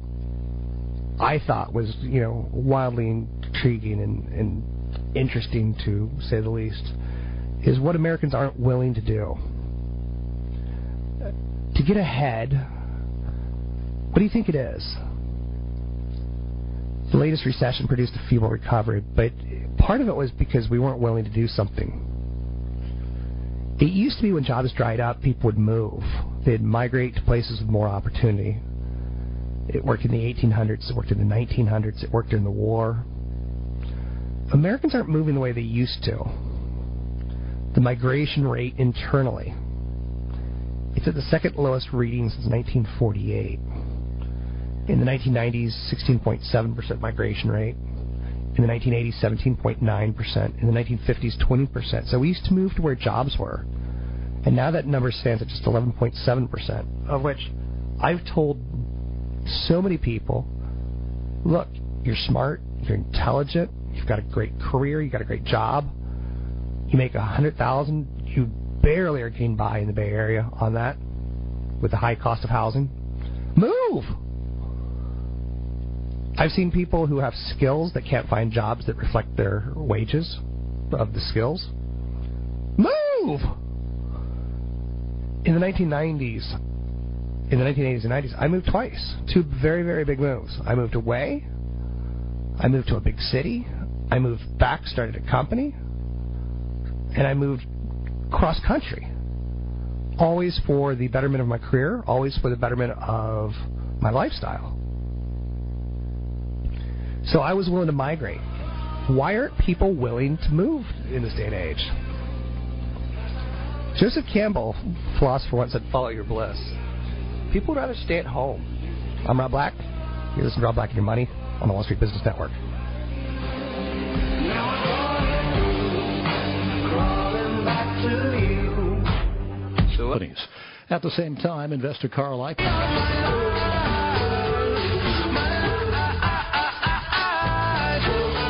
I thought was, you know, wildly intriguing and, and interesting to say the least, is what Americans aren't willing to do. To get ahead, what do you think it is? The latest recession produced a feeble recovery, but part of it was because we weren't willing to do something. It used to be when jobs dried up, people would move. They'd migrate to places with more opportunity. It worked in the 1800s, it worked in the 1900s, it worked during the war. Americans aren't moving the way they used to. The migration rate internally, it's at the second lowest reading since 1948. In the 1990s, 16.7% migration rate. In the 1980s, 17.9%. In the 1950s, 20%. So we used to move to where jobs were. And now that number stands at just 11.7%, of which I've told so many people look, you're smart, you're intelligent, you've got a great career, you've got a great job, you make a 100000 you barely are getting by in the Bay Area on that with the high cost of housing. Move! I've seen people who have skills that can't find jobs that reflect their wages of the skills. Move! In the 1990s, in the 1980s and 90s, I moved twice. Two very, very big moves. I moved away. I moved to a big city. I moved back, started a company. And I moved cross country. Always for the betterment of my career, always for the betterment of my lifestyle. So I was willing to migrate. Why aren't people willing to move in this day and age? Joseph Campbell, philosopher, once said, follow your bliss. People would rather stay at home. I'm Rob Black. You listen to Rob Black and Your Money on the Wall Street Business Network. At the same time, investor Carl Icahn.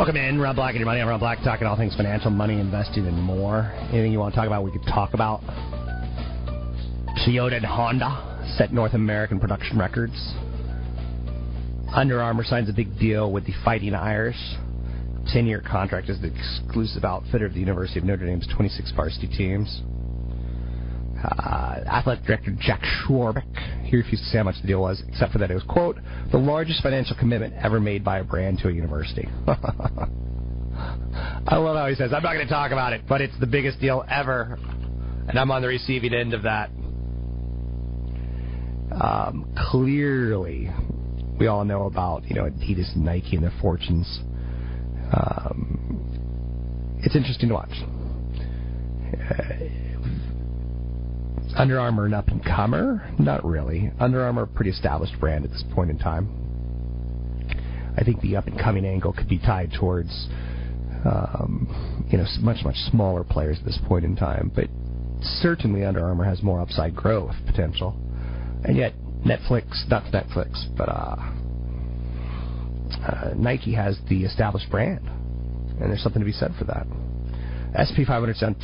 Welcome in, Rob Black and your money. I'm Rob Black, talking all things financial, money, investing, and more. Anything you want to talk about, we could talk about. Toyota and Honda set North American production records. Under Armour signs a big deal with the Fighting Irish. 10 year contract as the exclusive outfitter of the University of Notre Dame's 26 varsity teams. Uh, athletic director Jack Swarbrick, he refused to say how much the deal was, except for that it was, quote, the largest financial commitment ever made by a brand to a university. I love how he says, I'm not going to talk about it, but it's the biggest deal ever, and I'm on the receiving end of that. Um, clearly, we all know about, you know, Adidas and Nike and their fortunes. Um, it's interesting to watch. Uh, under Armour an up and comer? Not really. Under Armour a pretty established brand at this point in time. I think the up and coming angle could be tied towards um, you know much much smaller players at this point in time, but certainly Under Armour has more upside growth potential. And yet Netflix, not Netflix, but uh, uh, Nike has the established brand, and there's something to be said for that. SP 500 down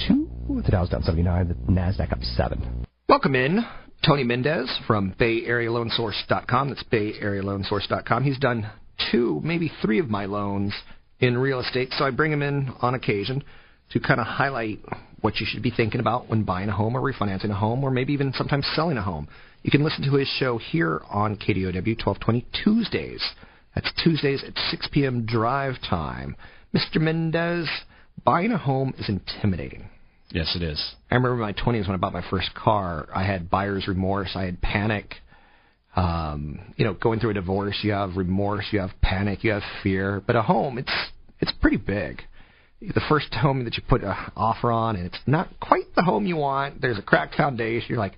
two, the Dow's down 79, the Nasdaq up seven. Welcome in, Tony Mendez from BayAreaLoanSource.com. That's BayAreaLoanSource.com. He's done two, maybe three of my loans in real estate, so I bring him in on occasion. to kind of highlight what you should be thinking about when buying a home or refinancing a home or maybe even sometimes selling a home. You can listen to his show here on KDOW 1220 Tuesdays. That's Tuesdays at 6 p.m. drive time. Mr. Mendez, buying a home is intimidating. Yes, it is. I remember in my 20s when I bought my first car, I had buyer's remorse, I had panic. Um, you know, going through a divorce, you have remorse, you have panic, you have fear. But a home, it's it's pretty big. The first home that you put an offer on, and it's not quite the home you want. There's a cracked foundation. You're like,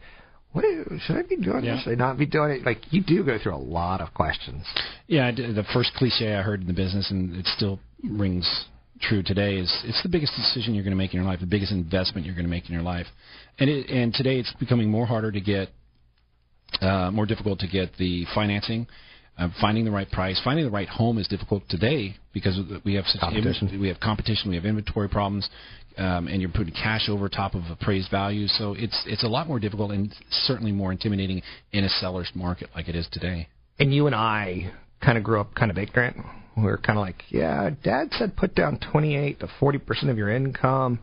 what is, should I be doing Yeah. Should I not be doing it? Like you do go through a lot of questions. Yeah, the first cliche I heard in the business, and it still rings true today, is it's the biggest decision you're going to make in your life, the biggest investment you're going to make in your life, and it, and today it's becoming more harder to get, uh, more difficult to get the financing. Uh, finding the right price, finding the right home is difficult today because we have such Competition. we have competition, we have inventory problems, um, and you're putting cash over top of appraised value. So it's it's a lot more difficult and certainly more intimidating in a seller's market like it is today. And you and I kind of grew up kind of ignorant. We were kind of like, yeah, Dad said put down 28 to 40 percent of your income.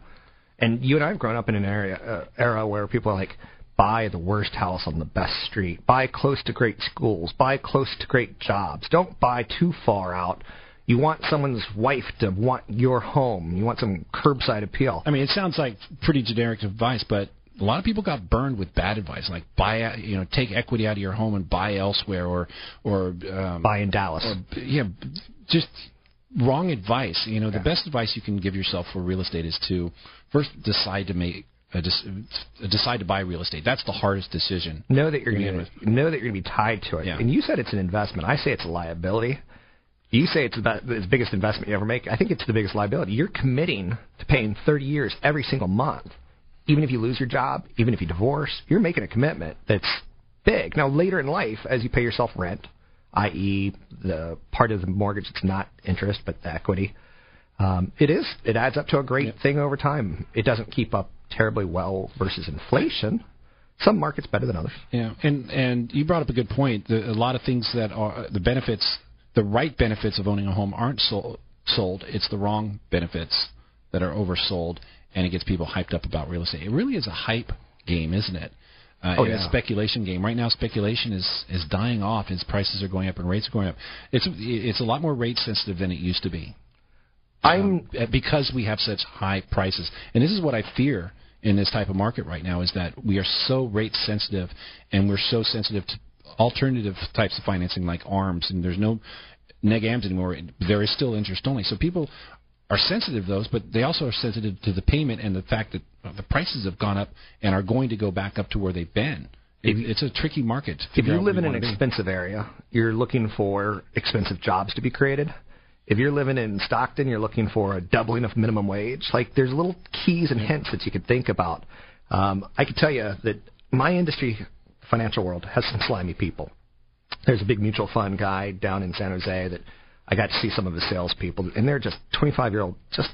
And you and I have grown up in an area uh, era where people are like, buy the worst house on the best street, buy close to great schools, buy close to great jobs. Don't buy too far out. You want someone's wife to want your home. You want some curbside appeal. I mean, it sounds like pretty generic advice, but a lot of people got burned with bad advice, like buy, you know, take equity out of your home and buy elsewhere, or or um, Buy in Dallas. or yeah, just wrong advice. You know, the best advice you can give yourself for real estate is to first decide to make. Uh, decide to buy real estate. That's the hardest decision. know that you're going to know that you're going to be tied to it. Yeah. And you said it's an investment. I say it's a liability. You say it's about the biggest investment you ever make. I think it's the biggest liability. You're committing to paying 30 years every single month, even if you lose your job, even if you divorce. You're making a commitment that's big. Now later in life, as you pay yourself rent, i.e., the part of the mortgage that's not interest but the equity, um, it is it adds up to a great thing over time. It doesn't keep up terribly well versus inflation. Some markets better than others. Yeah, and and you brought up a good point. The, a lot of things that are the benefits, the right benefits of owning a home aren't sold. Sold. It's the wrong benefits that are oversold, and it gets people hyped up about real estate. It really is a hype game, isn't it? Uh, Oh, and a speculation game. Right now, speculation is is dying off as prices are going up and rates are going up. It's it's a lot more rate sensitive than it used to be. I'm Uh, because we have such high prices. And this is what I fear in this type of market right now is that we are so rate sensitive and we're so sensitive to alternative types of financing like ARMs and there's no neg ARMs anymore. There is still interest only. So people are sensitive to those, but they also are sensitive to the payment and the fact that the prices have gone up and are going to go back up to where they've been. It, it's a tricky market. to if you live in an wanna be. expensive area, you're looking for expensive jobs to be created. If you're living in Stockton, you're looking for a doubling of minimum wage. Like there's little keys and hints that you could think about. Um, I can tell you that my industry, financial world, has some slimy people. There's a big mutual fund guy down in San Jose that I got to see some of his salespeople, and they're just 25 year old, just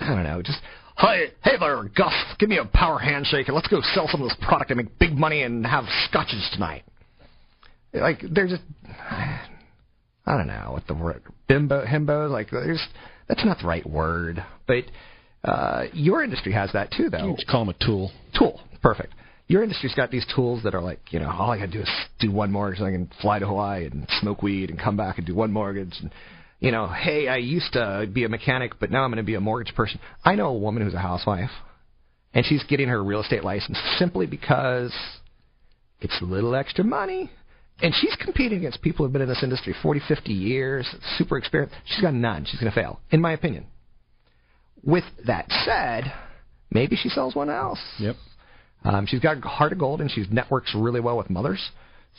I don't know, just hey, hey there, Gus, give me a power handshake and let's go sell some of this product and make big money and have scotches tonight. Like they're just, I don't know what the word bimbo himbos like. There's that's not the right word, but uh, your industry has that too, though. You just call them a tool. Tool, perfect. Your industry's got these tools that are like, you know, all I gotta do is do one mortgage, and I can fly to Hawaii and smoke weed and come back and do one mortgage. And, you know, hey, I used to be a mechanic, but now I'm going to be a mortgage person. I know a woman who's a housewife, and she's getting her real estate license simply because it's a little extra money. And she's competing against people who've been in this industry 40, 50 years, super experienced. She's got none. She's going to fail, in my opinion. With that said, maybe she sells one else. Yep. Um, she's got a heart of gold, and she networks really well with mothers.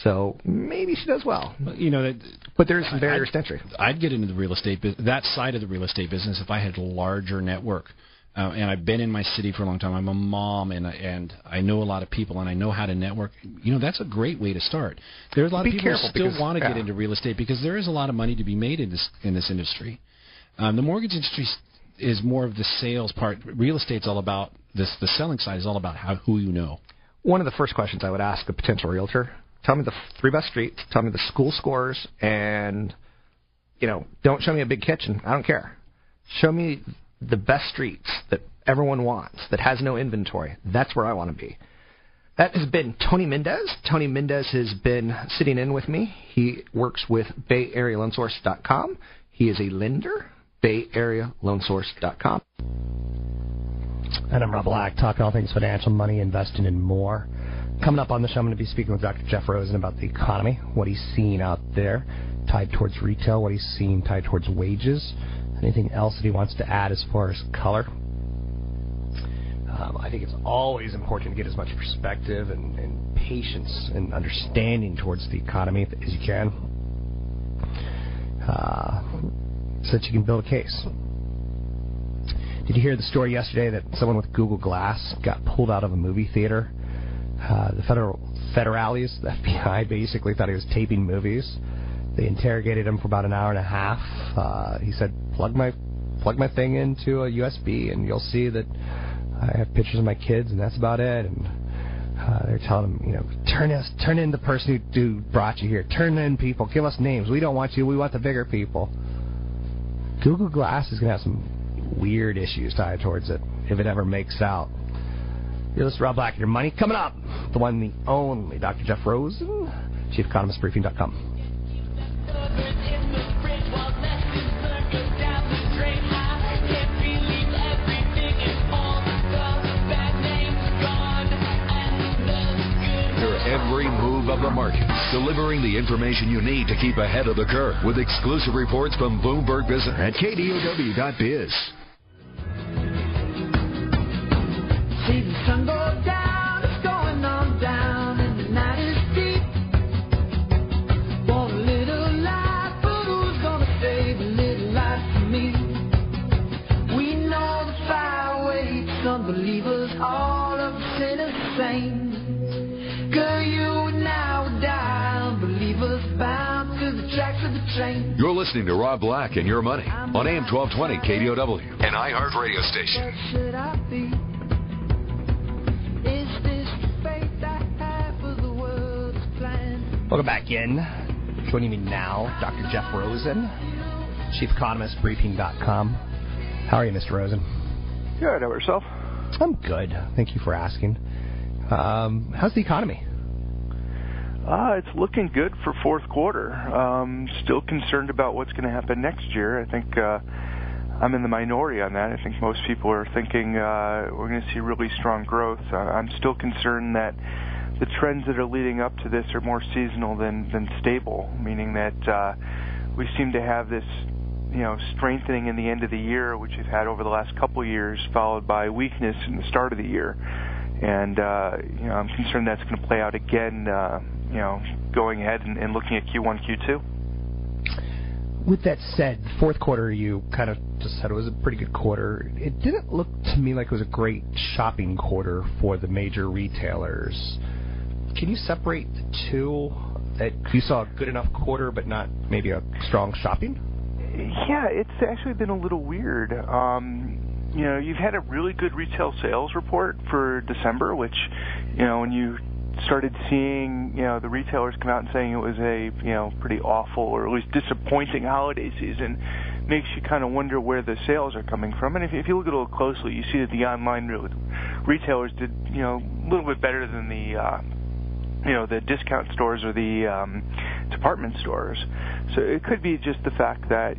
So maybe she does well. But, you know, that, But there's some barriers I'd- to entry. I'd get into the real estate bus- that side of the real estate business if I had a larger network. Uh, and I've been in my city for a long time. I'm a mom, and I- and I know a lot of people, and I know how to network. You know, that's a great way to start. There's a lot Be of people who still because- want to get into real estate because there is a lot of money to be made in this in this industry. Um, the mortgage industry is more of the sales part. Real estate's all about this. The selling side is all about how who you know. One of the first questions I would ask a potential realtor: Tell me the three best streets. Tell me the school scores, and you know, don't show me a big kitchen. I don't care. Show me the best streets that everyone wants, that has no inventory. That's where I want to be. That has been Tony Mendez. Tony Mendez has been sitting in with me. He works with BayAreaLoanSource.com. He is a lender, BayAreaLoanSource.com. And I'm Rob Black, talking all things financial, money, investing, and more. Coming up on the show, I'm going to be speaking with Dr. Jeff Rosen about the economy, what he's seeing out there tied towards retail, what he's seeing tied towards wages, anything else that he wants to add as far as color. Um, I think it's always important to get as much perspective and, and patience and understanding towards the economy as you can, uh, so that you can build a case. Did you hear the story yesterday that someone with Google Glass got pulled out of a movie theater? Uh, the federal federales, the FBI, basically thought he was taping movies. They interrogated him for about an hour and a half. Uh, he said, "Plug my plug my thing into a USB, and you'll see that I have pictures of my kids, and that's about it." And uh, they're telling him, you know, turn us, turn in the person who, who brought you here. Turn in people. Give us names. We don't want you. We want the bigger people. Google Glass is going to have some weird issues tied towards it if it ever makes out. You're listening to Rob Black Your Money. Coming up, the one, the only Dr. Jeff Rosen, ChiefEconomistBriefing.com. Every move of the market, delivering the information you need to keep ahead of the curve with exclusive reports from Bloomberg Business at KDOW.biz. See the sun go down, listening to Rob Black and Your Money on AM 1220 KDOW, and iHeart radio station. Where should I be? Is this the I have for the world's plan? Welcome back in. Joining me now, Dr. Jeff Rosen, Chief Economist, Briefing.com. How are you, Mr. Rosen? Good. How about yourself? I'm good. Thank you for asking. Um, how's the economy? Uh, it's looking good for fourth quarter. Um, still concerned about what's going to happen next year. I think uh, I'm in the minority on that. I think most people are thinking uh, we're going to see really strong growth. Uh, I'm still concerned that the trends that are leading up to this are more seasonal than than stable, meaning that uh, we seem to have this you know strengthening in the end of the year, which we've had over the last couple of years, followed by weakness in the start of the year. And uh, you know, I'm concerned that's going to play out again. Uh, you know, going ahead and, and looking at Q1, Q2. With that said, fourth quarter you kind of just said it was a pretty good quarter. It didn't look to me like it was a great shopping quarter for the major retailers. Can you separate the two? That you saw a good enough quarter, but not maybe a strong shopping. Yeah, it's actually been a little weird. Um, you know, you've had a really good retail sales report for December, which, you know, when you started seeing, you know, the retailers come out and saying it was a, you know, pretty awful or at least disappointing holiday season, makes you kind of wonder where the sales are coming from. And if, if you look at it a little closely, you see that the online re- retailers did, you know, a little bit better than the, uh, you know, the discount stores or the um, department stores. So it could be just the fact that,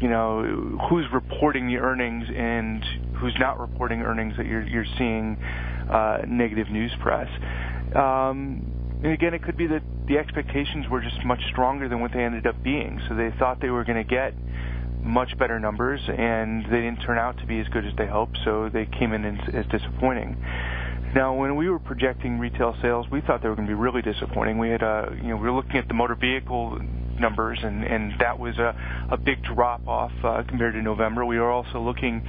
you know, who's reporting the earnings and who's not reporting earnings that you're you're seeing uh, negative news press. Um, and again, it could be that the expectations were just much stronger than what they ended up being. So they thought they were going to get much better numbers, and they didn't turn out to be as good as they hoped. So they came in as, disappointing. Now, when we were projecting retail sales, we thought they were going to be really disappointing. We had, uh, you know, we were looking at the motor vehicle numbers, and and that was a a big drop off uh, compared to November. We were also looking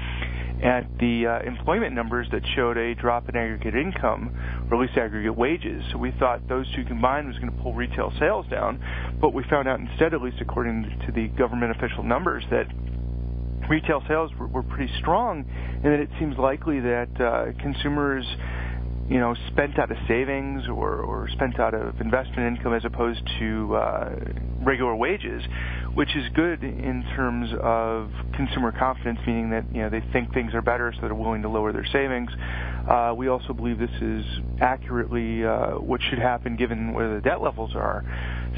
at the uh, employment numbers that showed a drop in aggregate income, or at least aggregate wages. So we thought those two combined was going to pull retail sales down, but we found out instead, at least according to the government official numbers, that retail sales were, were pretty strong, and that it seems likely that uh, consumers you know, spent out of savings or, or spent out of investment income as opposed to uh, regular wages, which is good in terms of consumer confidence, meaning that you know they think things are better, so they're willing to lower their savings. Uh, we also believe this is accurately uh, what should happen given where the debt levels are.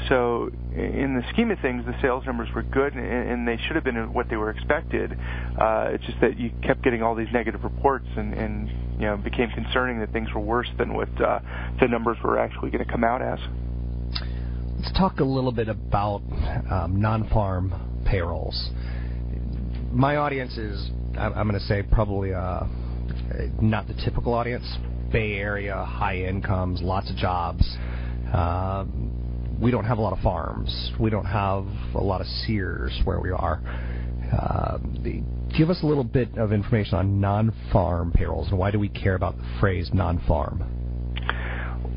So, in the scheme of things, the sales numbers were good, and, and they should have been what they were expected. Uh, it's just that you kept getting all these negative reports, and, and you know became concerning that things were worse than what uh, the numbers were actually going to come out as. Let's talk a little bit about um, non-farm payrolls. My audience is, I'm, going to say, probably uh, not the typical audience. Bay Area, high incomes, lots of jobs. Uh, we don't have a lot of farms. We don't have a lot of Sears where we are. Uh, give us a little bit of information on non-farm payrolls and why do we care about the phrase non-farm?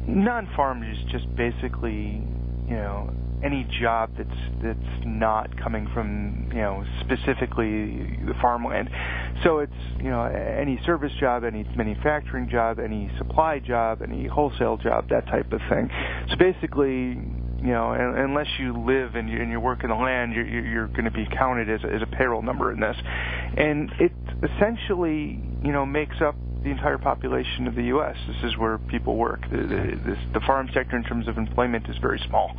Non-farm is just basically, you know, any job that's that's not coming from you know specifically the farmland. So it's you know any service job, any manufacturing job, any supply job, any wholesale job, that type of thing. So basically, you know, unless you live and you, and you work in the land, you're, you're going to be counted as a, as a payroll number in this, and it essentially you know makes up the entire population of the U.S. This is where people work. The, the, this, the farm sector, in terms of employment, is very small.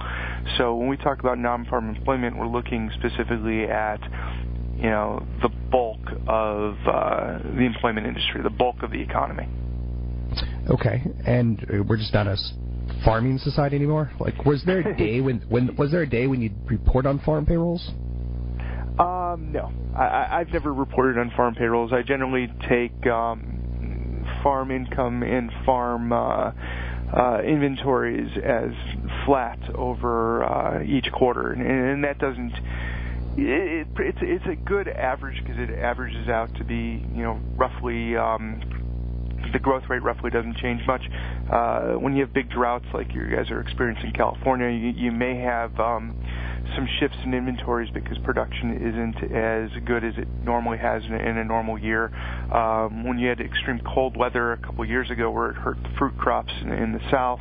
So when we talk about non-farm employment, we're looking specifically at you know the bulk of uh, the employment industry, the bulk of the economy. Okay, and we're just not a farming society anymore. Like, was there a day when when was there a day when you'd report on farm payrolls? Um, no, I, I've never reported on farm payrolls. I generally take um, farm income and farm uh, uh, inventories as flat over uh, each quarter, and, and that doesn't. It, it, it's it's a good average because it averages out to be you know roughly um, the growth rate roughly doesn't change much. Uh, when you have big droughts like you guys are experiencing in California, you, you may have um, some shifts in inventories because production isn't as good as it normally has in a, in a normal year. Um, when you had extreme cold weather a couple years ago where it hurt the fruit crops in, in the south,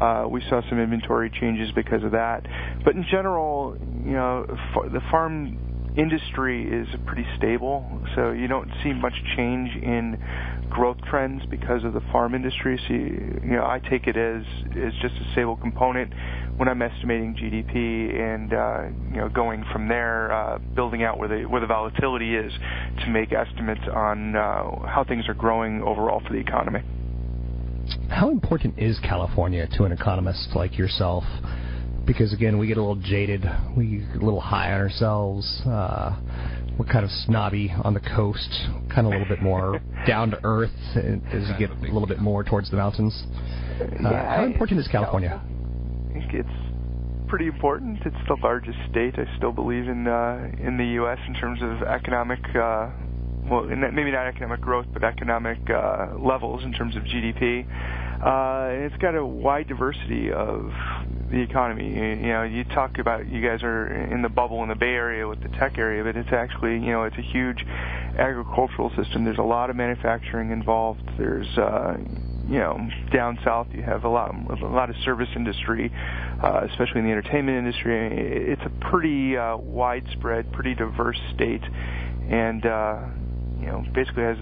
uh, we saw some inventory changes because of that. But in general, you know, the farm industry is pretty stable, so you don't see much change in growth trends because of the farm industry. So you, you know, I take it as as just a stable component when I'm estimating GDP and uh, you know going from there, uh, building out where the where the volatility is to make estimates on uh, how things are growing overall for the economy. How important is California to an economist like yourself? Because again, we get a little jaded, we get a little high on ourselves. Uh, we're kind of snobby on the coast, kind of a little bit more down to earth as you get a little bit more towards the mountains. Uh, how important is California? It's pretty important. It's the largest state. I still believe in uh, in the U.S. in terms of economic, uh, well, maybe not economic growth, but economic uh, levels in terms of GDP. Uh, it's got a wide diversity of the economy. You, you know, you talk about you guys are in the bubble in the Bay Area with the tech area, but it's actually you know it's a huge agricultural system. There's a lot of manufacturing involved. There's uh, you know down south you have a lot a lot of service industry, uh, especially in the entertainment industry. It's a pretty uh, widespread, pretty diverse state, and uh, you know basically has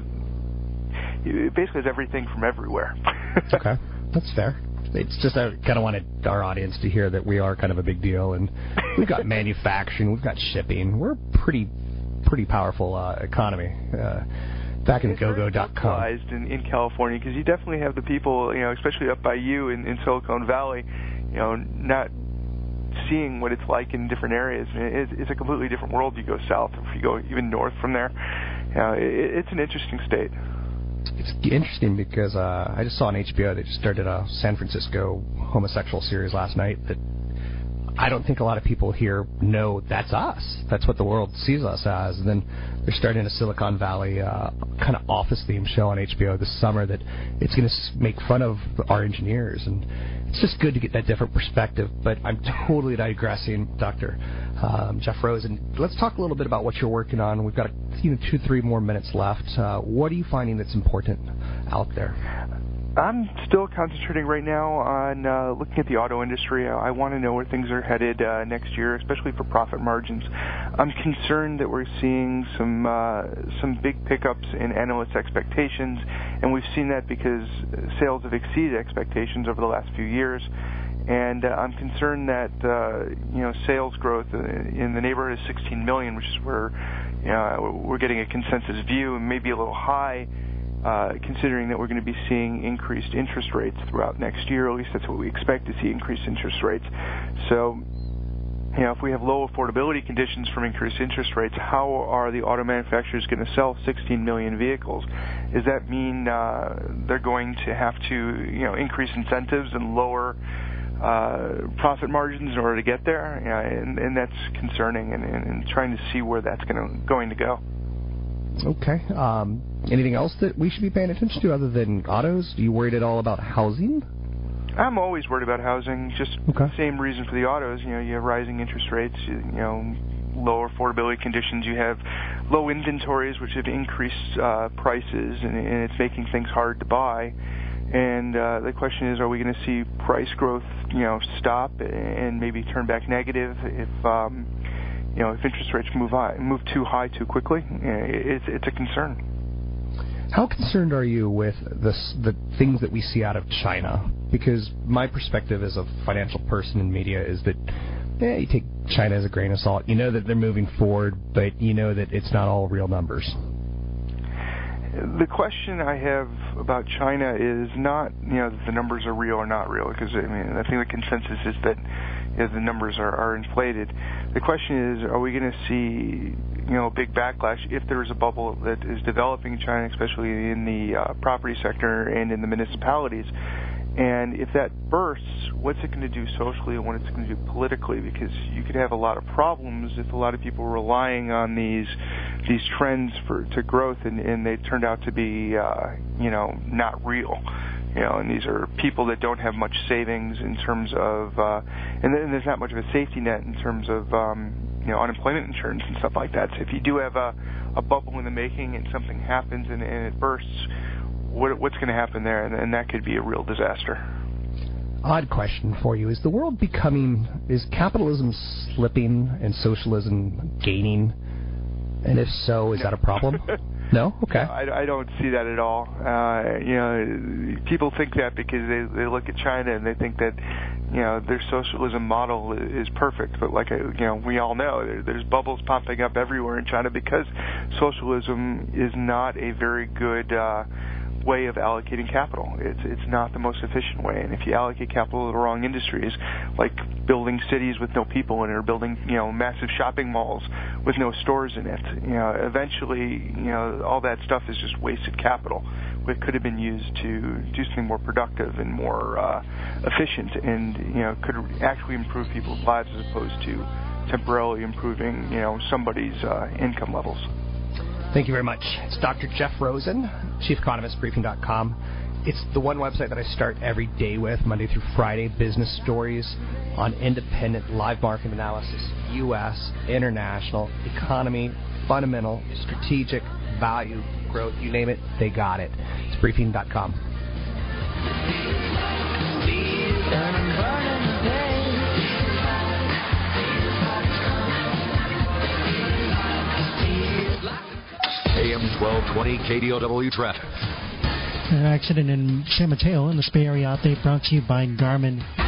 it basically has everything from everywhere. okay, that's fair. It's just I kind of wanted our audience to hear that we are kind of a big deal, and we've got manufacturing, we've got shipping. We're a pretty, pretty powerful uh, economy. Uh, back in It's very GoGo.com. localized in, in California because you definitely have the people, you know, especially up by you in, in Silicon Valley, you know, not seeing what it's like in different areas. And It, it's a completely different world. You go south, if you go even north from there, you know, it, it's an interesting state. It's interesting because uh, I just saw on HBO they just started a San Francisco homosexual series last night that I don't think a lot of people here know that's us. That's what the world sees us as. And then they're starting a Silicon Valley uh, kind of office themed show on HBO this summer that it's going to make fun of our engineers. And it's just good to get that different perspective. But I'm totally digressing, Dr. Um, Jeff Rose. And Let's talk a little bit about what you're working on. We've got you know, two, three more minutes left. Uh, what are you finding that's important out there? I'm still concentrating right now on uh, looking at the auto industry. I, I want to know where things are headed uh, next year, especially for profit margins. I'm concerned that we're seeing some uh, some big pickups in analyst expectations, and we've seen that because sales have exceeded expectations over the last few years. And uh, I'm concerned that uh, you know sales growth in the neighborhood of 16 million, which is where you know, we're getting a consensus view, and maybe a little high uh, considering that we're going to be seeing increased interest rates throughout next year. At least that's what we expect to see increased interest rates. So, you know, if we have low affordability conditions from increased interest rates, how are the auto manufacturers going to sell 16 million vehicles? Does that mean uh, they're going to have to, you know, increase incentives and lower uh, profit margins in order to get there? Yeah, and, and that's concerning, and, and, and trying to see where that's going to going to go. Okay. Um, anything else that we should be paying attention to other than autos? Are you worried at all about housing? I'm always worried about housing. Just okay. same reason for the autos. You know, you have rising interest rates. You, you know, lower affordability conditions. You have low inventories, which have increased uh, prices, and, and it's making things hard to buy. And uh, the question is, are we going to see price growth, you know, stop and maybe turn back negative if um, you know, if interest rates move high, move too high too quickly, eh, it's it's a concern. How concerned are you with this, the things that we see out of China? Because my perspective as a financial person in media is that yeah, you take China as a grain of salt. You know that they're moving forward, but you know that it's not all real numbers. The question I have about China is not, you know, that the numbers are real or not real, because I mean, I think the consensus is that you know, the numbers are, are inflated. The question is, are we going to see, you know, a big backlash if there is a bubble that is developing in China, especially in the uh, property sector and in the municipalities? And if that bursts, what's it going to do socially and what it's going to do politically? Because you could have a lot of problems if a lot of people are relying on these these trends for to growth and, and they turned out to be, uh, you know, not real you know, and these are people that don't have much savings in terms of, uh, and then there's not much of a safety net in terms of, um, you know, unemployment insurance and stuff like that. So if you do have a, a bubble in the making and something happens and, and it bursts, what, what's going to happen there? And, and that could be a real disaster. Odd question for you: Is the world becoming, is capitalism slipping and socialism gaining? And if so, is that a problem? No, okay. No, I, I don't see that at all. Uh, you know, people think that because they they look at China and they think that you know their socialism model is perfect. But like you know, we all know there, there's bubbles popping up everywhere in China because socialism is not a very good. Uh, way of allocating capital. It's it's not the most efficient way. And if you allocate capital to the wrong industries, like building cities with no people in it, or building you know massive shopping malls with no stores in it, you know, eventually you know all that stuff is just wasted capital. It could have been used to do something more productive and more uh, efficient, and you know could actually improve people's lives as opposed to temporarily improving you know somebody's uh, income levels. Thank you very much. It's Dr. Jeff Rosen, Chief Economist, Briefing.com. It's the one website that I start every day with, Monday through Friday, business stories on independent live market analysis, U.S., international, economy, fundamental, strategic, value, growth, you name it, they got it. It's Briefing.com. AM 1220 KDOW traffic. An accident in San Mateo in the Bay Area update brought to you by Garmin.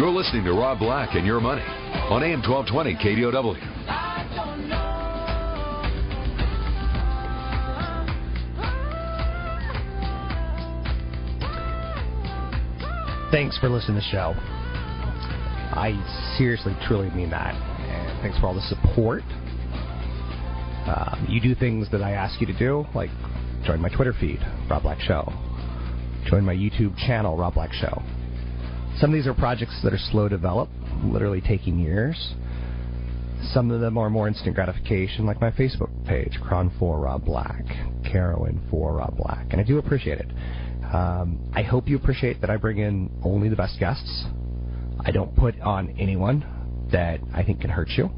You're listening to Rob Black and Your Money on AM 1220 KDOW. Thanks for listening to the show. I seriously, truly mean that. And thanks for all the support. Um, you do things that I ask you to do, like join my Twitter feed, Rob Black Show. Join my YouTube channel, Rob Black Show. Some of these are projects that are slow develop, literally taking years. Some of them are more instant gratification, like my Facebook page, KRON4 Rob Black, Carowin 4 Rob Black, and I do appreciate it. Um, I hope you appreciate that I bring in only the best guests. I don't put on anyone that I think can hurt you.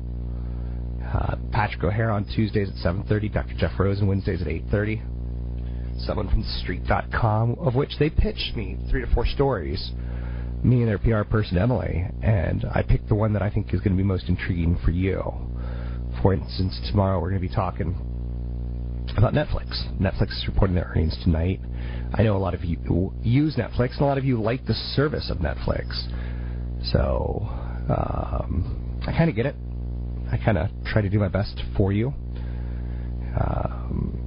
Uh, Patrick O'Hare on Tuesdays at 7.30, Dr. Jeff Rosen Wednesdays at 8.30. Someone from TheStreet.com, of which they pitched me three to four stories, me and their PR person, Emily, and I picked the one that I think is going to be most intriguing for you. For instance, tomorrow we're going to be talking about Netflix. Netflix is reporting their earnings tonight. I know a lot of you use Netflix, and a lot of you like the service of Netflix. So, um, I kind of get it. I kind of try to do my best for you. Um,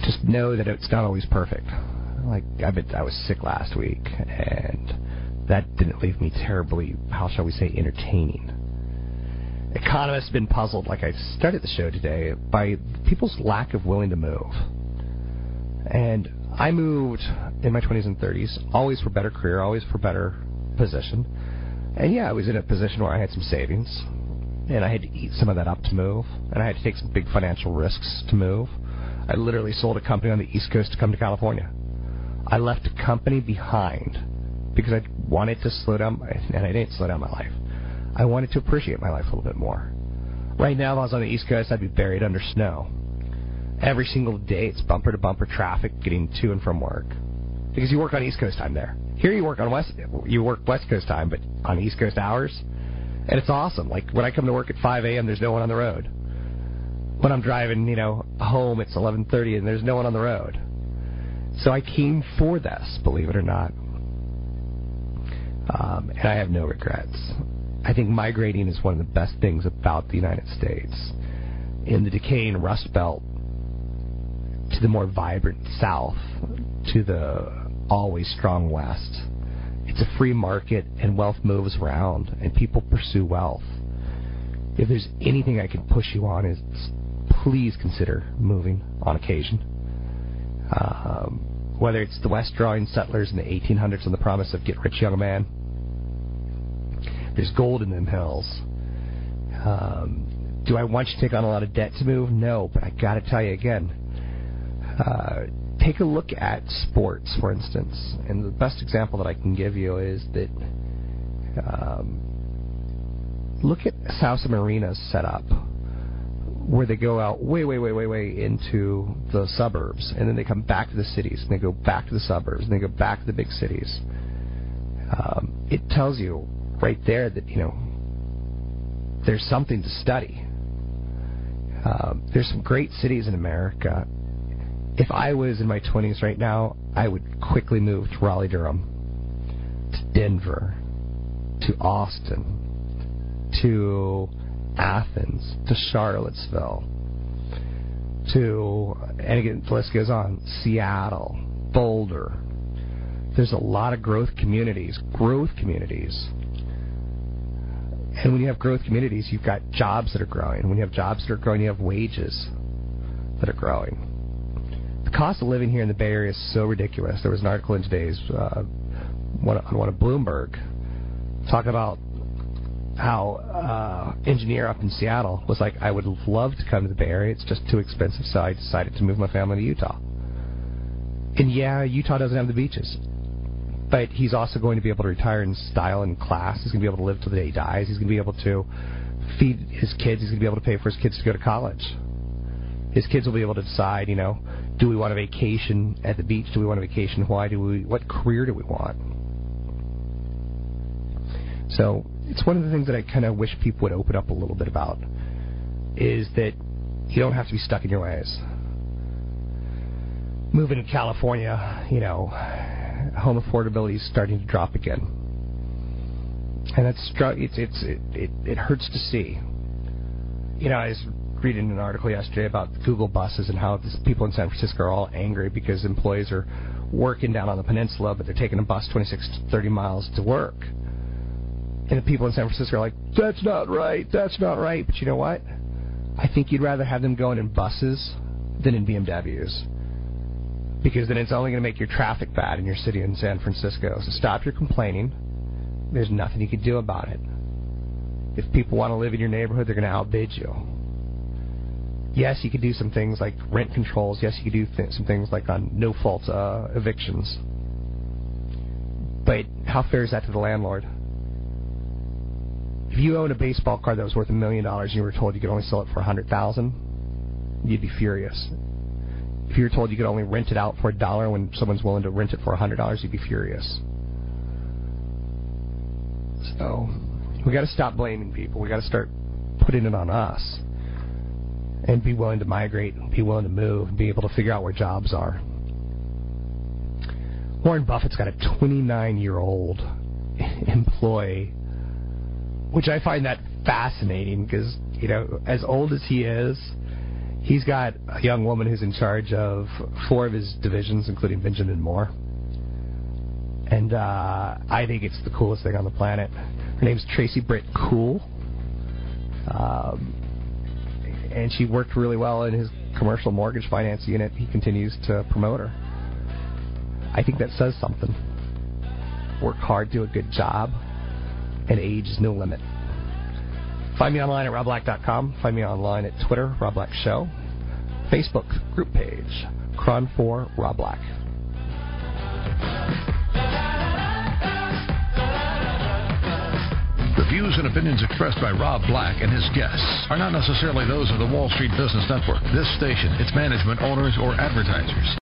just know that it's not always perfect. Like I been, I was sick last week, and that didn't leave me terribly, how shall we say, entertaining. Economists have been puzzled, like I started the show today, by people's lack of willing to move. And I moved in my 20s and 30s, always for better career, always for better position. And yeah, I was in a position where I had some savings, and I had to eat some of that up to move, and I had to take some big financial risks to move. I literally sold a company on the East Coast to come to California. I left a company behind because I wanted to slow down, my, and I didn't slow down my life. I wanted to appreciate my life a little bit more. Right now, if I was on the East Coast, I'd be buried under snow. Every single day, it's bumper to bumper traffic getting to and from work because you work on East Coast time there. Here, you work on West, you work West Coast time, but on East Coast hours, and it's awesome. Like when I come to work at 5 a.m., there's no one on the road. When I'm driving, you know, home, it's 11:30, and there's no one on the road. So I came for this, believe it or not, um, and I have no regrets. I think migrating is one of the best things about the United States. In the decaying Rust Belt to the more vibrant South, to the always strong West, it's a free market and wealth moves around and people pursue wealth. If there's anything I can push you on is please consider moving on occasion. Um, whether it's the West drawing settlers in the 1800s on the promise of get rich young man, there's gold in them hills. Um, do I want you to take on a lot of debt to move? No, but I got to tell you again. Uh, take a look at sports, for instance, and the best example that I can give you is that um, look at how some arenas set up, where they go out way, way, way, way, way into the suburbs, and then they come back to the cities, and they go back to the suburbs, and they go back to the big cities. Um, it tells you right there that you know there's something to study. Uh, there's some great cities in America. If I was in my 20s right now, I would quickly move to Raleigh, Durham, to Denver, to Austin, to Athens, to Charlottesville, to, and again, the list goes on, Seattle, Boulder. There's a lot of growth communities, growth communities and when you have growth communities, you've got jobs that are growing. When you have jobs that are growing, you have wages that are growing. The cost of living here in the Bay Area is so ridiculous. There was an article in today's uh, one, on one of Bloomberg talking about how uh, engineer up in Seattle was like, I would love to come to the Bay Area. It's just too expensive, so I decided to move my family to Utah. And yeah, Utah doesn't have the beaches but he's also going to be able to retire in style and class. He's going to be able to live till the day he dies. He's going to be able to feed his kids. He's going to be able to pay for his kids to go to college. His kids will be able to decide, you know, do we want a vacation at the beach? Do we want a vacation? Why do we? What career do we want? So it's one of the things that I kind of wish people would open up a little bit about is that you don't have to be stuck in your ways. Moving to California, you know, home affordability is starting to drop again, and that's it's it's it, it, it hurts to see. You know, I was reading an article yesterday about Google buses and how this, people in San Francisco are all angry because employees are working down on the peninsula, but they're taking a bus 26 to 30 miles to work. And the people in San Francisco are like, that's not right, that's not right. But you know what? I think you'd rather have them going in buses than in BMWs because then it's only going to make your traffic bad in your city in San Francisco. So stop your complaining. There's nothing you can do about it. If people want to live in your neighborhood, they're going to outbid you. yes, you could do some things like rent controls. Yes, you could do th- some things like on no fault uh, evictions. But how fair is that to the landlord? If you owned a baseball card that was worth a million dollars and you were told you could only sell it for a hundred thousand, you'd be furious. If you were told you could only rent it out for a dollar when someone's willing to rent it for a hundred dollars, you'd be furious. So we got to stop blaming people. We got to start putting it on us and be willing to migrate, be willing to move, be able to figure out where jobs are. Warren Buffett's got a 29 year old employee, which I find that fascinating because, you know, as old as he is, he's got a young woman who's in charge of four of his divisions, including Benjamin Moore. And uh, I think it's the coolest thing on the planet. Her name's Tracy Britt Cool. Um, and she worked really well in his commercial mortgage finance unit. He continues to promote her. I think that says something. Work hard, do a good job, and age is no limit. Find me online at robblack.com. Find me online at Twitter, Rob Black Show. Facebook group page, KRON4 Rob Black. The views and opinions expressed by Rob Black and his guests are not necessarily those of the Wall Street Business Network, this station, its management, owners, or advertisers.